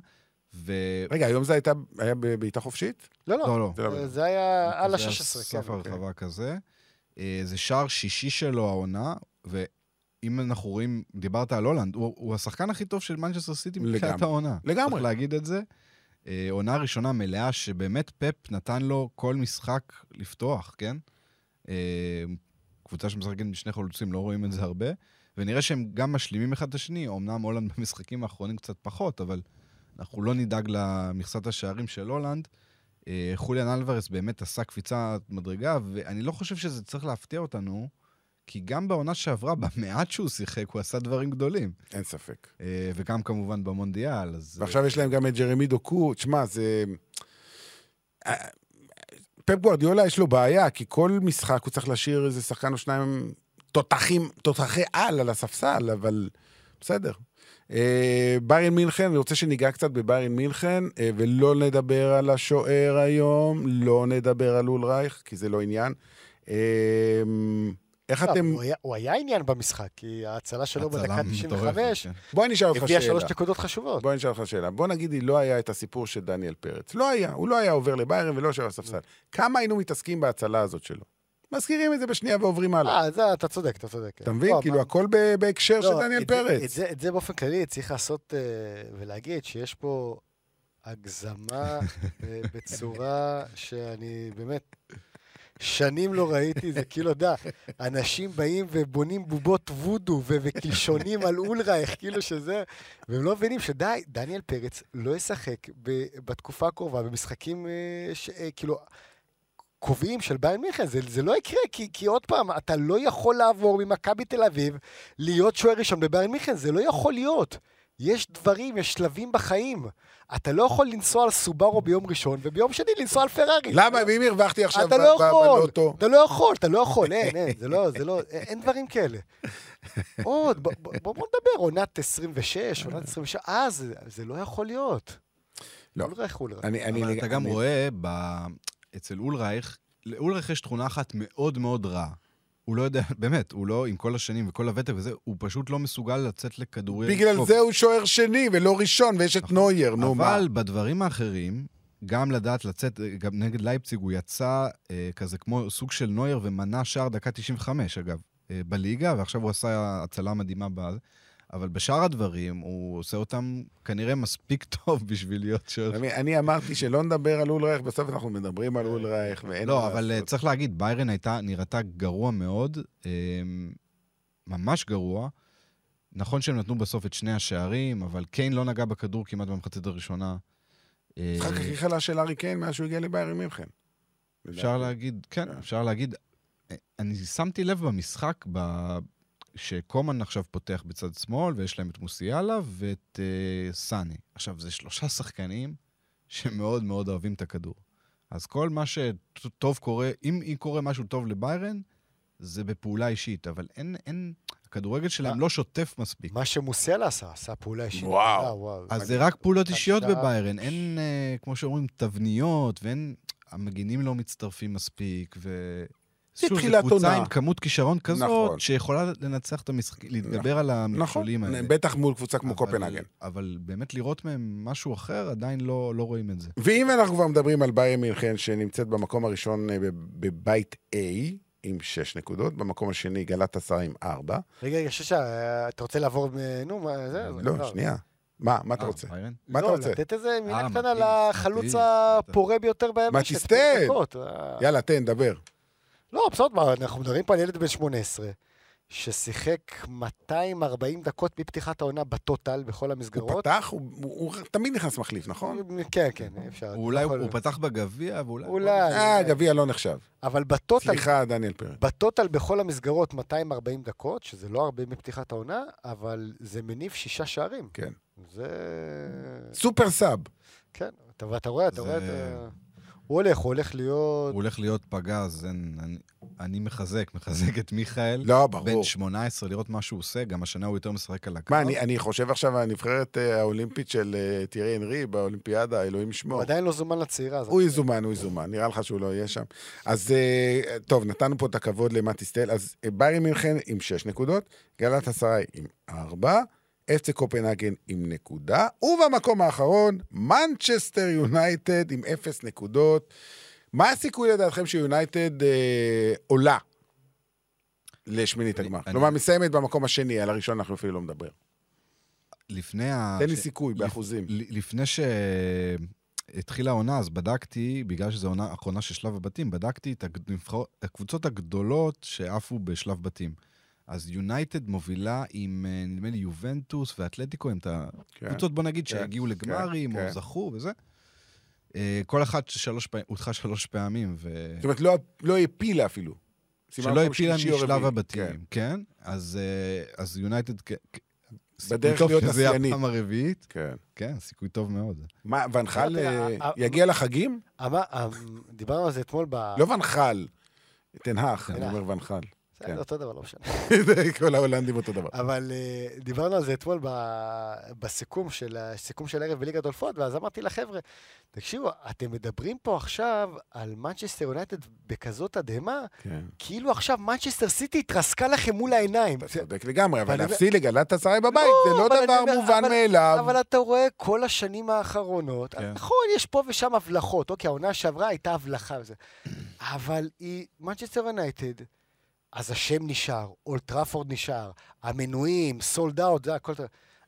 ו... רגע, היום זה הייתה, היה בבעיטה חופשית? לא, לא, לא, לא. זה לא- זה היה על זה היה ה-16, כן. סף הרחבה כזה. אה, זה שער שישי שלו העונה, ואם אנחנו רואים, דיברת על הולנד, הוא, הוא השחקן הכי טוב של מנצ'סטר סיטי לגמרי. העונה. לגמרי. צריך להגיד את זה. אה, עונה ראשונה מלאה שבאמת פפ נתן לו כל משחק לפתוח, כן? אה, קבוצה שמשחקת עם שני חלוצים, לא רואים את זה הרבה. ונראה שהם גם משלימים אחד את השני, אמנם הולנד במשחקים האחרונים קצת פחות, אבל אנחנו לא נדאג למכסת השערים של הולנד. אה, חוליאן אלוורס באמת עשה קפיצת מדרגה, ואני לא חושב שזה צריך להפתיע אותנו, כי גם בעונה שעברה, במעט שהוא שיחק, הוא עשה דברים גדולים. אין ספק. אה, וגם כמובן במונדיאל, אז... ועכשיו יש להם גם את ג'רמי דוקו. תשמע, זה... אה, פפ גוורדיולה יש לו בעיה, כי כל משחק הוא צריך להשאיר איזה שחקן או שניים תותחים, תותחי על על הספסל, אבל בסדר. אה, ביירן מינכן, אני רוצה שניגע קצת בביירן מינכן, אה, ולא נדבר על השוער היום, לא נדבר על אולרייך, כי זה לא עניין. איך לא, אתם... הוא היה- עניין במשחק, כי ההצלה שלו בדקה מטורפת, 95 כן. בוא אני אשאל אותך הביאה שאלה. שלוש נקודות חשובות. בוא אני אשאל אותך שאלה. בוא נגיד לא היה את הסיפור של דניאל פרץ. לא היה. הוא לא היה עובר לביירן ולא יושב על הספסל. כמה היינו מתעסקים בהצלה הזאת שלו? מזכירים את זה בשנייה ועוברים הלאה. אה, זה, אתה צודק, אתה צודק. אתה מבין? לא, כאילו, הכל ב- בהקשר של לא, דניאל פרץ. את זה- את זה באופן כללי צריך לעשות אה, ולהגיד שיש פה הגזמה אה, בצורה שאני באמת שנים לא ראיתי, זה כאילו, אתה יודע, אנשים באים ובונים בובות וודו וקלשונים על אולרייך, כאילו שזה, והם לא מבינים שדי, דניאל פרץ לא ישחק ב- בתקופה הקרובה במשחקים, אה, ש- אה, כאילו... קובעים של ביין מיכן, זה, זה לא יקרה, כי, כי עוד פעם, אתה לא יכול לעבור ממכבי תל אביב להיות שוער ראשון בביין מיכן, זה לא יכול להיות. יש דברים, יש שלבים בחיים. אתה לא יכול לנסוע על סובארו ביום ראשון, וביום שני לנסוע על פרארי. למה? ואם הרווחתי עכשיו אתה ב- לא יכול, בלוטו? אתה לא יכול, אתה לא יכול, אין, אין, זה לא, זה לא, אין דברים כאלה. עוד, בוא, בוא, בוא נדבר, עונת 26, עונת 27, אה, זה, לא יכול להיות. לא. אולרייך, אולרייך. אבל אתה גם רואה. אצל אולרייך, לאולרייך יש תכונה אחת מאוד מאוד רעה. הוא לא יודע, באמת, הוא לא, עם כל השנים וכל הוותק וזה, הוא פשוט לא מסוגל לצאת לכדורים. בגלל טוב. זה הוא שוער שני ולא ראשון, ויש את נכון. נוייר, נו מה. אבל בדברים האחרים, גם לדעת לצאת, גם נגד לייפציג הוא יצא אה, כזה כמו סוג של נויר ומנע שער דקה 95, אגב, אה, בליגה, ועכשיו הוא עשה הצלה מדהימה ב... אבל בשאר הדברים, הוא עושה אותם כנראה מספיק טוב בשביל להיות שוער. אני, אני אמרתי שלא נדבר על אולרייך, בסוף אנחנו מדברים על אולרייך, ואין לא, אבל אה, לעשות. צריך להגיד, ביירן הייתה, נראתה גרוע מאוד, אה, ממש גרוע. נכון שהם נתנו בסוף את שני השערים, אבל קיין לא נגע בכדור כמעט במחצית הראשונה. אה, משחק הכי חלש של ארי קיין מאז שהוא הגיע לביירן מינכן. אפשר להגיד, כן, כן. אפשר להגיד. אה, אני שמתי לב במשחק, ב... שקומן עכשיו פותח בצד שמאל, ויש להם את מוסיאלה ואת uh, סאני. עכשיו, זה שלושה שחקנים שמאוד מאוד אוהבים את הכדור. אז כל מה שטוב קורה, אם, אם קורה משהו טוב לביירן, זה בפעולה אישית, אבל אין, אין, הכדורגל שלהם מה? לא שוטף מספיק. מה שמוסלה עשה, עשה פעולה אישית. וואו. אה, וואו. אז זה רק פעולות אישיות בביירן, אין, אה, כמו שאומרים, תבניות, ואין... המגינים לא מצטרפים מספיק, ו... זה שוב, תחילת זו קבוצה עונה. עם כמות כישרון כזאת, נכון. שיכולה לנצח את המשחק, להתגבר על נכון, המכשולים האלה. בטח מול קבוצה כמו אבל- קופנהגן. אבל באמת לראות מהם משהו אחר, עדיין לא, לא רואים את זה. ואם אנחנו כבר מדברים על ביירן מינכן, שנמצאת במקום הראשון אה, בבית A, עם שש נקודות, במקום השני גלת עשר עם ארבע. רגע, רגע, ששה, אה, אתה רוצה לעבור, מ- נו, מה זה? לא, שנייה. מה, מה אתה אה, רוצה? מה אתה לא, רוצה? לתת איזה מילה אה, קטנה לחלוץ. הפורה ביותר בימים. מה. אה, יאללה, תן, דבר. לא, בסדר, מה, אנחנו מדברים פה על ילד בן 18, ששיחק 240 דקות מפתיחת העונה בטוטל בכל הוא המסגרות. פתח, הוא, הוא, הוא תמיד נכנס מחליף, נכון? כן, כן, אפשר. הוא אולי יכול- הוא פתח בגביע, ואולי... אולי. אה, גביע לא נחשב. אבל בטוטל, סליחה, דניאל פרץ. בטוטל בכל המסגרות 240 דקות, שזה לא הרבה מפתיחת העונה, אבל זה מניב שישה שערים. כן. זה... סופר סאב. כן, אתה, ואתה רואה, אתה זה- רואה, אתה... הוא הולך, הוא הולך להיות... הוא הולך להיות פגז, אין, אני, אני מחזק, מחזק את מיכאל. לא, בן ברור. 18, לראות מה שהוא עושה, גם השנה הוא יותר משחק על הקו. מה, אני, אני חושב עכשיו על הנבחרת אה, האולימפית של אה, תיארי אנרי באולימפיאדה, אלוהים הוא ישמור. עדיין לא זומן לצעירה הזאת. הוא יזומן, הוא יזומן, נראה לך שהוא לא יהיה שם. אז אה, טוב, נתנו פה את הכבוד למטיסטל, אז אה, ביירי מינכן עם 6 נקודות, גלת אסריי עם 4, אפצה קופנהגן עם נקודה, ובמקום האחרון, מנצ'סטר יונייטד עם 0 נקודות. מה הסיכוי לדעתכם שיונייטד אה, עולה לשמינית אני- הגמר? אני- כלומר, מסיימת במקום השני, על הראשון אנחנו אפילו לא מדברים. לפני ה... תן לי ש- סיכוי, באחוזים. לפני שהתחילה העונה, אז בדקתי, בגלל שזו עונה אחרונה של שלב הבתים, בדקתי את הקבוצות הגדולות שעפו בשלב בתים. אז יונייטד מובילה עם, אה, נדמה לי, יובנטוס ואתלטיקו, הם את כן. הקבוצות, בוא נגיד, כן, שהגיעו לגמרים כן. או זכו וזה. אה, כל אחת שלוש פעמים, הודחה שלוש פעמים, ו... זאת אומרת, לא- לא הפילה אפילו. שלא הפילה משלב. הבתים, כן. כן? אז, אה, אז יונייטד, כ- כ- בדרך סיכוי טוב להיות שזה. הפעם הרביעית. כן. כן, סיכוי טוב מאוד. מה, ונחל יגיע לחגים? דיברנו על זה אתמול ב... לא ונחל. תנהך, אני. אומר ונחל. זה כן. אותו דבר, לא משנה. כל ההולנדים אותו דבר. אבל אה, דיברנו על זה אתמול ב- בסיכום של, הסיכום של הערב בליגת אלופות, ואז אמרתי לחבר'ה, תקשיבו, אתם מדברים פה עכשיו על מנצ'סטר יונייטד בכזאת תדהמה, כן. כאילו עכשיו מנצ'סטר סיטי התרסקה לכם מול העיניים. אתה צודק לגמרי, אבל להפסיד לגלת אסריי בבית זה לא אבל אני דבר מובן מאליו. אבל אתה רואה כל השנים האחרונות, כן. נכון, יש פה ושם הבלחות, אוקיי, העונה שעברה הייתה הבלחה וזה, אבל היא, מנצ'סטר יונייטד, אז השם נשאר, אולד טראפורד נשאר, המנויים, sold out, זה הכל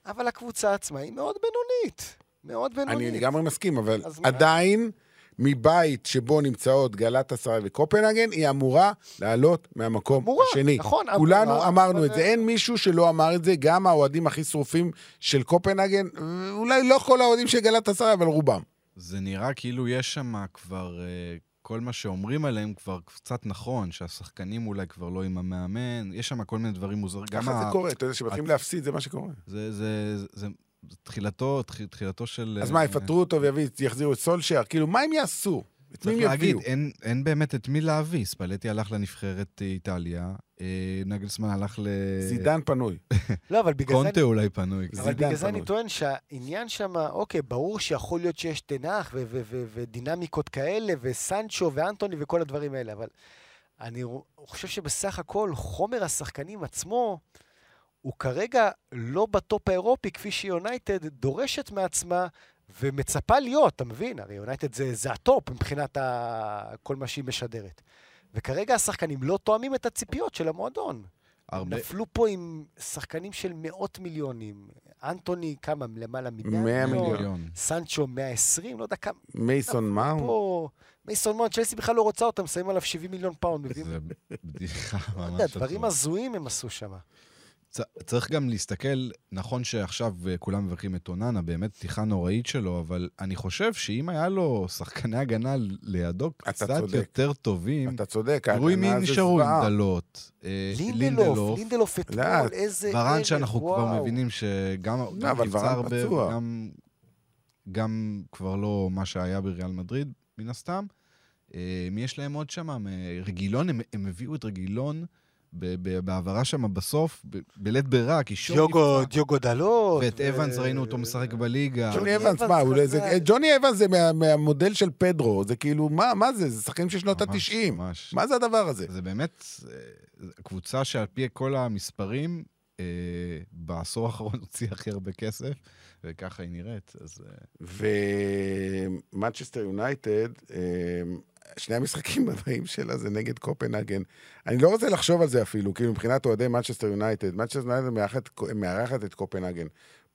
אבל הקבוצה עצמה היא מאוד בינונית, מאוד בינונית. אני לגמרי מסכים, אבל אז מה? עדיין, מבית שבו נמצאות גלת אסריי וקופנהגן, היא אמורה לעלות מהמקום אמורה, השני. נכון, כולנו אמורה, אמרנו אבל- את זה, אין מישהו שלא אמר את זה, גם האוהדים הכי שרופים של קופנהגן, אולי לא כל האוהדים של גלת אסריי, אבל רובם. זה נראה כאילו יש שם כבר, אה, כל מה שאומרים עליהם כבר קצת נכון, שהשחקנים אולי כבר לא עם המאמן, יש שם כל מיני דברים מוזרים. גם ככה ה- זה קורה, אתה יודע, כשמתחילים להפסיד, זה מה שקורה. זה, זה, זה, זה, זה תחילתו, תח- תחילתו של... אז מה, יפטרו אותו ויחזירו את סולשייר? כאילו, מה הם יעשו? צריך להגיד, יביאו? אין, אין באמת את מי להביא. ספלטי הלך לנבחרת איטליה, אה, נגלסמן הלך ל... זידן פנוי. לא, אבל בגלל זה... קונטה אולי פנוי. אבל בגלל זה אני פנוי. טוען שהעניין שם, אוקיי, ברור שיכול להיות שיש תנח ו- ו- ו- ודינמיקות כאלה, וסנצ'ו ואנטוני וכל הדברים האלה, אבל אני חושב שבסך הכל חומר השחקנים עצמו הוא כרגע לא בטופ האירופי, כפי שיונייטד דורשת מעצמה ומצפה להיות, אתה מבין? הרי יונייטד זה, זה הטופ מבחינת ה... כל מה שהיא משדרת. וכרגע השחקנים לא תואמים את הציפיות של המועדון. הרבה... נפלו פה עם שחקנים של מאות מיליונים. אנטוני, כמה? למעלה מ-100 100 מיליון. סנצ'ו, 120, לא יודע כמה. מייסון מאונט. פה... מייסון מאונט, צ'לסי בכלל לא רוצה אותם, שמים עליו 70 מיליון פאונד. זה בדיחה לא ממש דברים. הזויים הם עשו שם. צריך גם להסתכל, נכון שעכשיו אה, כולם מברכים את אוננה, באמת פתיחה נוראית שלו, אבל אני חושב שאם היה לו שחקני הגנה לידו אתה קצת צודק. יותר טובים, אתה צודק, תראו עם מי נשארו, עם. דלות, אה, לינדלוף, לינדלוף אתמול. איזה... ורן שאנחנו כבר וואו. מבינים שגם לא, נפצע ורן הרבה. גם- גם כבר לא מה שהיה בריאל מדריד, מן הסתם. אה, מי יש להם עוד שם? רגילון, הם, הם הביאו את רגילון בהעברה שם בסוף, בלית ברירה, כי שור דיוגו, נפצע. דיוגו דלות. ואת אבנס ראינו אותו משחק בליגה. ג'וני אבנס, מה. זה- ג'וני אבנס זה מה- מהמודל של פדרו, זה כאילו, מה מה זה? זה שחקנים של שנות ממש, ה-90. ממש. מה זה הדבר הזה? זה באמת אה, קבוצה שעל פי כל המספרים, אה, בעשור האחרון הוציאה הכי הרבה כסף, וככה היא נראית. אז אה, ומנצ'סטר יונייטד, אה, שני המשחקים הבאים שלה זה נגד קופנהגן. אני לא רוצה לחשוב על זה אפילו, כאילו מבחינת אוהדי מנצ'סטר יונייטד. מנצ'סטר יונייטד מארחת- את קופנהגן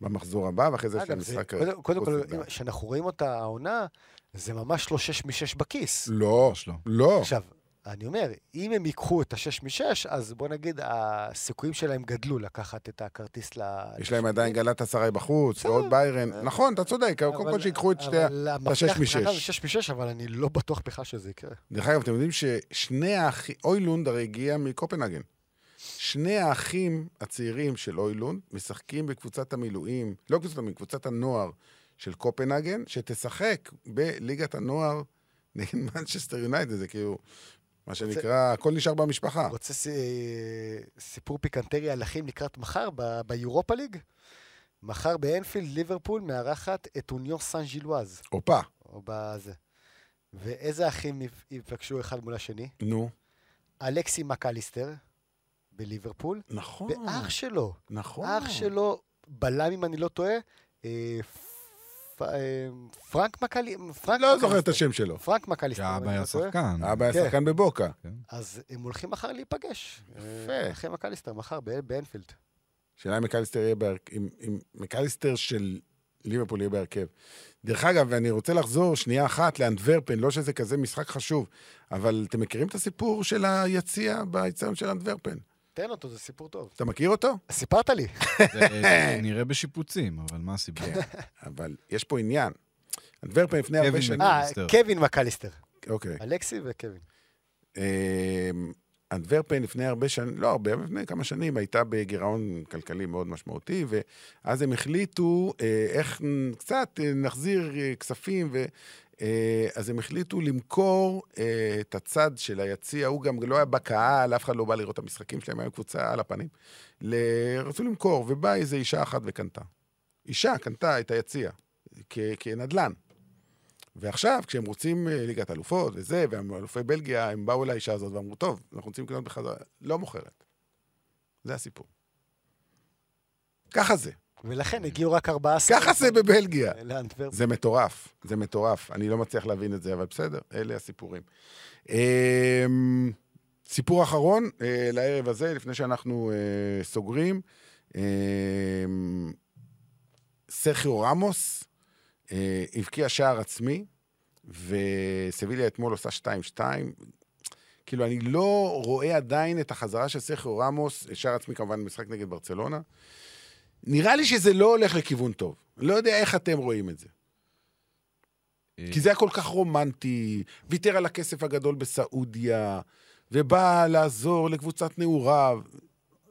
במחזור הבא, ואחרי זה יש להם משחק... קודם- קודם כל. כשאנחנו רואים אותה העונה, זה ממש לא שש משש בכיס. לא, לא. לא. עכשיו, אני אומר, אם הם ייקחו את השש משש, אז בוא נגיד, הסיכויים שלהם גדלו לקחת את הכרטיס ל... יש להם עדיין גלת אסריי בחוץ. ועוד ביירן. נכון, אתה צודק, קודם כל אבל- שיקחו את שתי. אבל השש משש. זה שש משש, אבל אני לא בטוח בכלל שזה יקרה. דרך אגב, אתם יודעים ששני האחים, הוילונד הרי הגיע מקופנהגן. שני האחים הצעירים של הוילונד משחקים בקבוצת המילואים, לא קבוצת המילואים, קבוצת הנוער של קופנהגן, שתשחק בליגת הנוער נגד מנצ'סטר יונייטד, זה כאילו, מה שנקרא, הכל נשאר במשפחה. רוצה אה, סיפור פיקנטרי על אחים לקראת מחר ביורופה ליג? מחר באנפילד ליברפול מארחת את אוניון סן ז'ילואז, הופה, או בזה. ואיזה אחים יפ- יפגשו אחד מול השני? נו, אלכסיס מקליסטר בליברפול, נכון, ואח שלו, נכון. אח שלו, בלם אם אני לא טועה, אה, פרנק מקליסטר. לא זוכר את השם שלו. פרנק שאבא אני היה. שחקן. אבא היה כן. שחקן בבוקה. אז הם הולכים מחר להיפגש. יפה. אה, אחרי מקליסטר, מחר באנפילד. שאלה אם מקליסטר יהיה בהרכב, אם, מקליסטר של ליברפול יהיה בהרכב. דרך אגב, ואני רוצה לחזור שנייה אחת לאנטוורפן, לא שזה כזה משחק חשוב, אבל אתם מכירים את הסיפור של היציע באצטדיון של אנטוורפן? תן אותו, זה סיפור טוב. אתה מכיר אותו? סיפרת לי. זה נראה בשיפוצים, אבל מה הסיבה? כן. אבל יש פה עניין. אנטוורפן לפני הרבה שנים... אה. קווין מקליסטר. אוקיי. אלכסי וקווין. אמ, אנטוורפן לפני הרבה שנים, לא הרבה, לפני כמה שנים, הייתה בגירעון כלכלי מאוד משמעותי, ואז הם החליטו אה, איך קצת אה, נחזיר כספים, ו... אז הם החליטו למכור אה, את הצד של היציע, הוא גם לא היה בקהל, אף אחד לא בא לראות את המשחקים שלהם, היה קבוצה על הפנים. ל... רצו למכור, ובאה איזו אישה אחת וקנתה. אישה קנתה את היציע, כ... כנדל"ן. ועכשיו, כשהם רוצים אה, ליגת אלופות וזה, והם אלופי בלגיה, הם באו לאישה הזאת ואמרו, טוב, אנחנו רוצים לקנות בחזרה. לא מוכרת. זה הסיפור. ככה זה. ולכן הגיעו רק ארבעה עשרה. ככה זה בבלגיה. לאנטוורפ. זה מטורף, זה מטורף. אני לא מצליח להבין את זה, אבל בסדר, אלה הסיפורים. אמ, סיפור אחרון אה, לערב הזה, לפני שאנחנו אה, סוגרים. אמ, סרחיו רמוס אה, הבקיע שער עצמי, וסביליה אתמול עושה 2-2. כאילו, אני לא רואה עדיין את החזרה של סרחיו רמוס, שער עצמי כמובן במשחק נגד ברצלונה. נראה לי שזה לא הולך לכיוון טוב. לא יודע איך אתם רואים את זה. כי זה היה כל כך רומנטי, ויתר על הכסף הגדול בסעודיה, ובא לעזור לקבוצת נעוריו.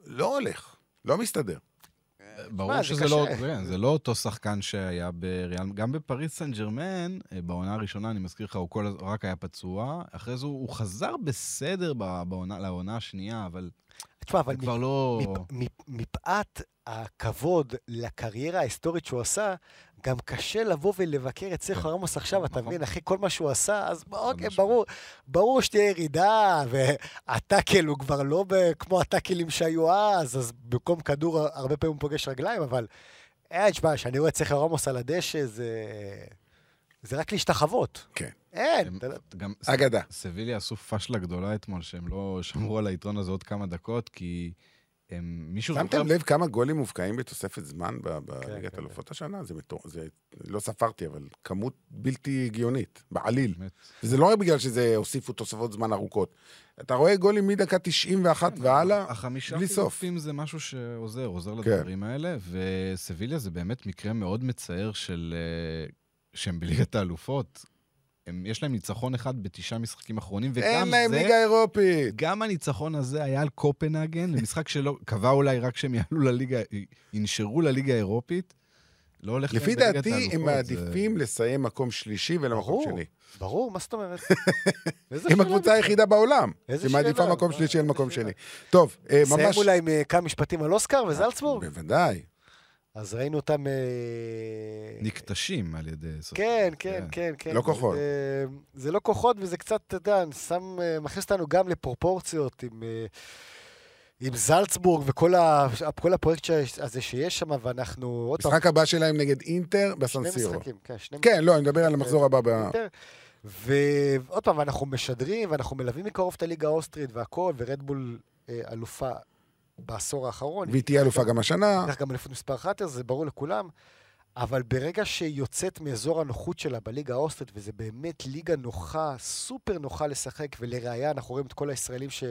לא הולך, לא מסתדר. ברור מה, זה שזה לא, קשה. כן, זה לא אותו שחקן שהיה בריאל, גם בפריס סן ג'רמן, אה, בעונה הראשונה, אני מזכיר לך, הוא כל, רק היה פצוע, אחרי זה הוא, חזר בסדר בעונה, לעונה השנייה, אבל תשמע, אבל כבר לא... מפ- מפ- מפאת הכבוד לקריירה ההיסטורית שהוא עשה, גם קשה לבוא ולבקר את כן. רמוס עכשיו, אתה נכון. מבין, אחרי כל מה שהוא עשה, אז אוקיי. ברור, ברור שתהיה ירידה, והטאקל הוא כבר לא כמו הטאקלים שהיו אז, אז במקום כדור הרבה פעמים הוא פוגש רגליים, אבל... אין, תשמע, כשאני רואה את סרחו רמוס על הדשא, זה... זה רק להשתחוות. כן. אין, יודע, גם אגדה. סביליה עשו פשלה גדולה אתמול, שהם לא שמרו על היתרון הזה עוד כמה דקות, כי הם, מישהו שמתם לב כמה גולים מובקעים בתוספת זמן ב- בליגת כן, אלופות השנה? זה מטור... זה... לא ספרתי, אבל כמות בלתי הגיונית, בעליל. וזה לא רק בגלל שזה הוסיפו תוספות זמן ארוכות. אתה רואה גולים מדקה 91 והלאה, החמישה בלי סוף. חילופים זה משהו שעוזר, עוזר כן. לדברים האלה, וסביליה זה באמת מקרה מאוד מצער של... אה, שהם בליגת האלופות. הם, יש להם ניצחון אחד בתשעה משחקים אחרונים, וגם אין להם זה... ליגה אירופית. גם הניצחון הזה היה על קופנהגן, למשחק שלא, קבע אולי רק שהם יעלו לליגה, ינשרו לליגה האירופית. לא הולך לפי דעתי, הם זה- מעדיפים לסיים מקום שלישי ולמקום. שני. ברור, מה זאת אומרת? הם הקבוצה? היחידה בעולם שמעדיפה שאלה? מקום שלישי על מקום? שני. טוב, אה, נסיים ממש... אולי עם אה, כמה משפטים על אוסקר וזלצבורג? בוודאי. אז ראינו אותם... אה, נקטשים על ידי... כן, כן, כן, כן. לא כוחות. זה, זה לא כוחות, וזה קצת, אתה יודע, שם, אה, מכניס אותנו גם לפרופורציות עם, אה, עם זלצבורג וכל ה, כל הפרויקט הזה שיש שם, ואנחנו עוד פעם... משחק הבא שלהם נגד אינטר שני בסנסירו. משחקים, כן, שני כן, לא, אני מדבר על המחזור הבא. ב-. ועוד פעם, אנחנו משדרים, ואנחנו מלווים מקרוב את הליגה האוסטרית והכל, ורדבול אה, אלופה בעשור האחרון. והיא תהיה אלופה גם השנה. לקח גם אליפות מספר אחת, אז זה ברור לכולם. אבל ברגע שהיא יוצאת מאזור הנוחות שלה בליגה האוסטרית, וזה באמת ליגה נוחה, סופר נוחה לשחק, ולראיה, אנחנו רואים את כל הישראלים ש,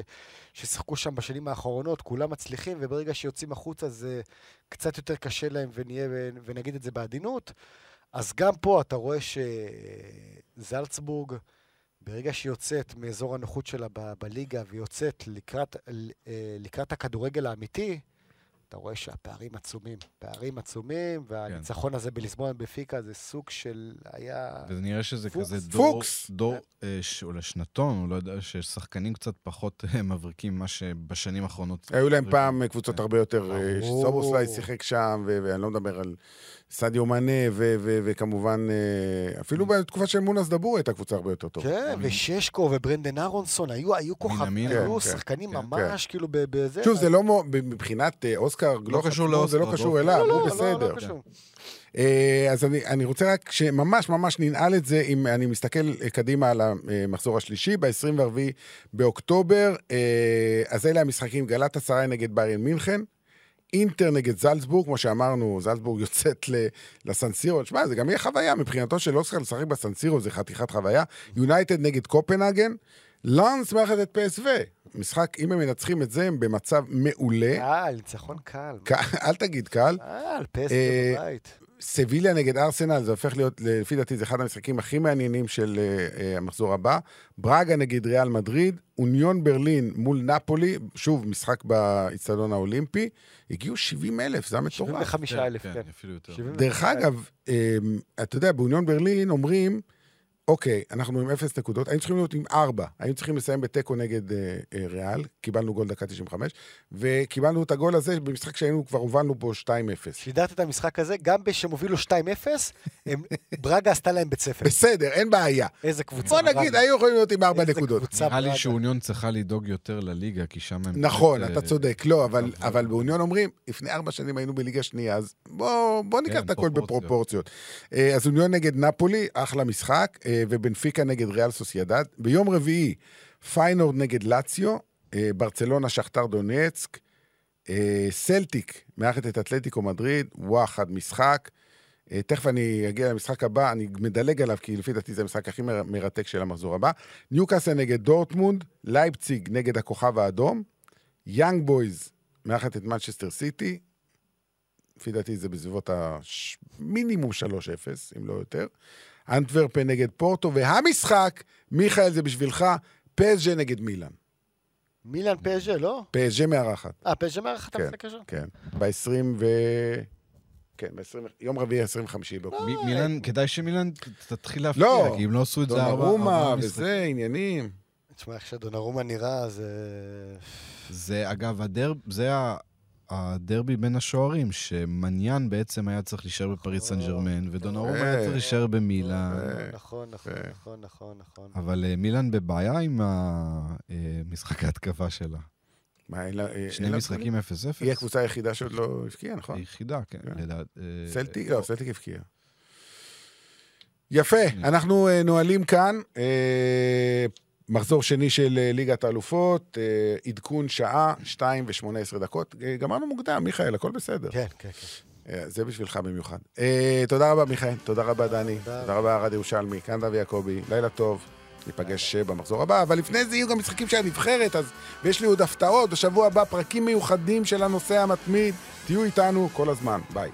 ששיחקו שם בשנים האחרונות, כולם מצליחים, וברגע שיוצאים החוצה זה קצת יותר קשה להם, ונהיה, ונגיד את זה בעדינות. אז גם פה אתה רואה שזלצבורג, ברגע שהיא יוצאת מאזור הנוחות שלה ב- בליגה ויוצאת לקראת, אה, לקראת הכדורגל האמיתי, אתה רואה שהפערים עצומים. פערים עצומים, והניצחון הזה בליסבון בפיקה זה סוג של... היה... וזה נראה שזה פוקס. כזה דור, פוקס. דור אה, ש- או לשנתון, הוא לא יודע, ששחקנים קצת פחות אה, מבריקים ממה שבשנים האחרונות. היו להם. פעם קבוצות הרבה יותר. סובוסליי שיחק שם, ואני לא מדבר על סדיו מאנה, ו- ו- וכמובן, אה, אפילו בתקופה של מונס דבור הייתה קבוצה הרבה יותר טובה. כן, וששקו וברנדן אהרונסון, היו, היו כוכב, המין, היו כן, שחקנים כן, ממש כאילו בזה. שוב, זה לא מבחינת אה, אוסקר, לא קשור עצמו, זה לא לאוסקר, קשור לא- אליו, לא, הוא לא, לא, בסדר. אה, אז אני, אני רוצה רק שממש ממש ננעל את זה, אם אני מסתכל קדימה על המחזור השלישי, ב-24 באוקטובר, אז אלה המשחקים, גלת עשרה נגד ביירן מינכן, אינטר נגד זלצבורג, כמו שאמרנו, זלצבורג יוצאת לסנסירו, תשמע, זה גם יהיה חוויה מבחינתו של אוסקר לשחק בסנסירו, זה חתיכת חוויה. יונייטד נגד קופנהגן, לאנס מארחת את פסו. משחק, אם הם מנצחים את זה, הם במצב מעולה. קל, ניצחון קל. אל תגיד קל. קל, אה, בבית. סביליה נגד ארסנל, זה הופך להיות, לפי דעתי, זה אחד המשחקים הכי מעניינים של uh, uh, המחזור הבא. ברגה נגד ריאל מדריד, אוניון ברלין מול נפולי, שוב, משחק באיצטדיון האולימפי, הגיעו 70 אלף, זה היה מטורף. 75 אלף, כן, כן. אפילו יותר. 75,000. דרך אגב, um, אתה יודע, באוניון ברלין אומרים, אוקיי, אנחנו עם אפס נקודות, היינו צריכים להיות עם ארבע, היינו צריכים לסיים בתיקו נגד uh, uh, ריאל, קיבלנו גול דקה 95, וקיבלנו את הגול הזה במשחק שהיינו, כבר הובלנו בו 2-0. שידרת את המשחק הזה, גם כשהם הובילו 2-0, הם- ברגה עשתה להם בית ספר. בסדר, אין בעיה. איזה קבוצה. בוא נגיד, ברגה. היו יכולים להיות עם ארבע נקודות. נראה לי. שאוניון צריכה לדאוג יותר לליגה, כי שם הם... נכון, אתה אה, צודק. לא, אבל, אבל- באוניון אומרים, לפני ארבע שנים היינו בליגה שנייה, אז בוא, בוא ניקח כן, את הכל פרופורציות. בפרופורציות. אה, אז אוניון נגד נפולי, אחלה משחק, אה, ובנפיקה נגד ריאל סוסיידד. ביום רביעי, פיינורד נגד לאציו, אה, ברצלונה שכתר דונייצק, אה, סלטיק מארחת את אתלטיקו מדריד, וואחד משחק. אה, תכף אני אגיע למשחק הבא, אני מדלג עליו, כי לפי דעתי זה המשחק הכי מר- מרתק של המחזור הבא. ניוקאסל נגד דורטמונד, לייפציג נגד הכוכב האדום, יאנג בויז מארחת את מנצ'סטר סיטי, לפי דעתי זה בסביבות המינימום 3-0, אם לא יותר. אנטוורפן נגד פורטו, והמשחק, מיכאל, זה בשבילך, פז'ה נגד מילאן. מילאן פז'ה, לא? פז'ה מארחת, אה, פז'ה מארחת כן. המשחק הזה? כן. ב-20 ו... כן, ב-20... יום רביעי, 25 באוקטובר. מילאן, כדאי שמילאן תתחיל להפתיע, לא. כי אם לא עשו את זה ארבע... דונרומה. וזה, עניינים. תשמע, איך שדונרומה נראה, זה... זה, אגב, הדר... זה ה... הדרבי בין השוערים, שמניאן בעצם היה צריך להישאר בפריס סן ג'רמן, ודונרומה היה צריך להישאר במילאן. נכון, נכון, אה. נכון, נכון, נכון. אבל אה, מילאן בבעיה עם המשחק ההתקפה שלה. מה, אין לה... אין שני משחקים 0-0. היא הקבוצה היחידה שעוד לא הבקיעה, נכון? היחידה, כן. כן. אה, סלטיק? לא, סלטיק הבקיע. יפה, אנחנו אה, נועלים כאן. מחזור שני של אה, ליגת האלופות, אה, עדכון שעה, 2 ו-18 דקות. אה, גמרנו מוקדם, מיכאל, הכל בסדר. כן, כן, כן. זה בשבילך במיוחד. תודה רבה, מיכאל. תודה רבה, דני. תודה. רבה, ארד ירושלמי. כאן דבי יעקבי. לילה טוב. ניפגש במחזור הבא, אבל לפני זה יהיו גם משחקים של הנבחרת, אז... ויש לי עוד הפתעות. בשבוע הבא פרקים מיוחדים של הנושא המתמיד. תהיו איתנו כל הזמן. ביי.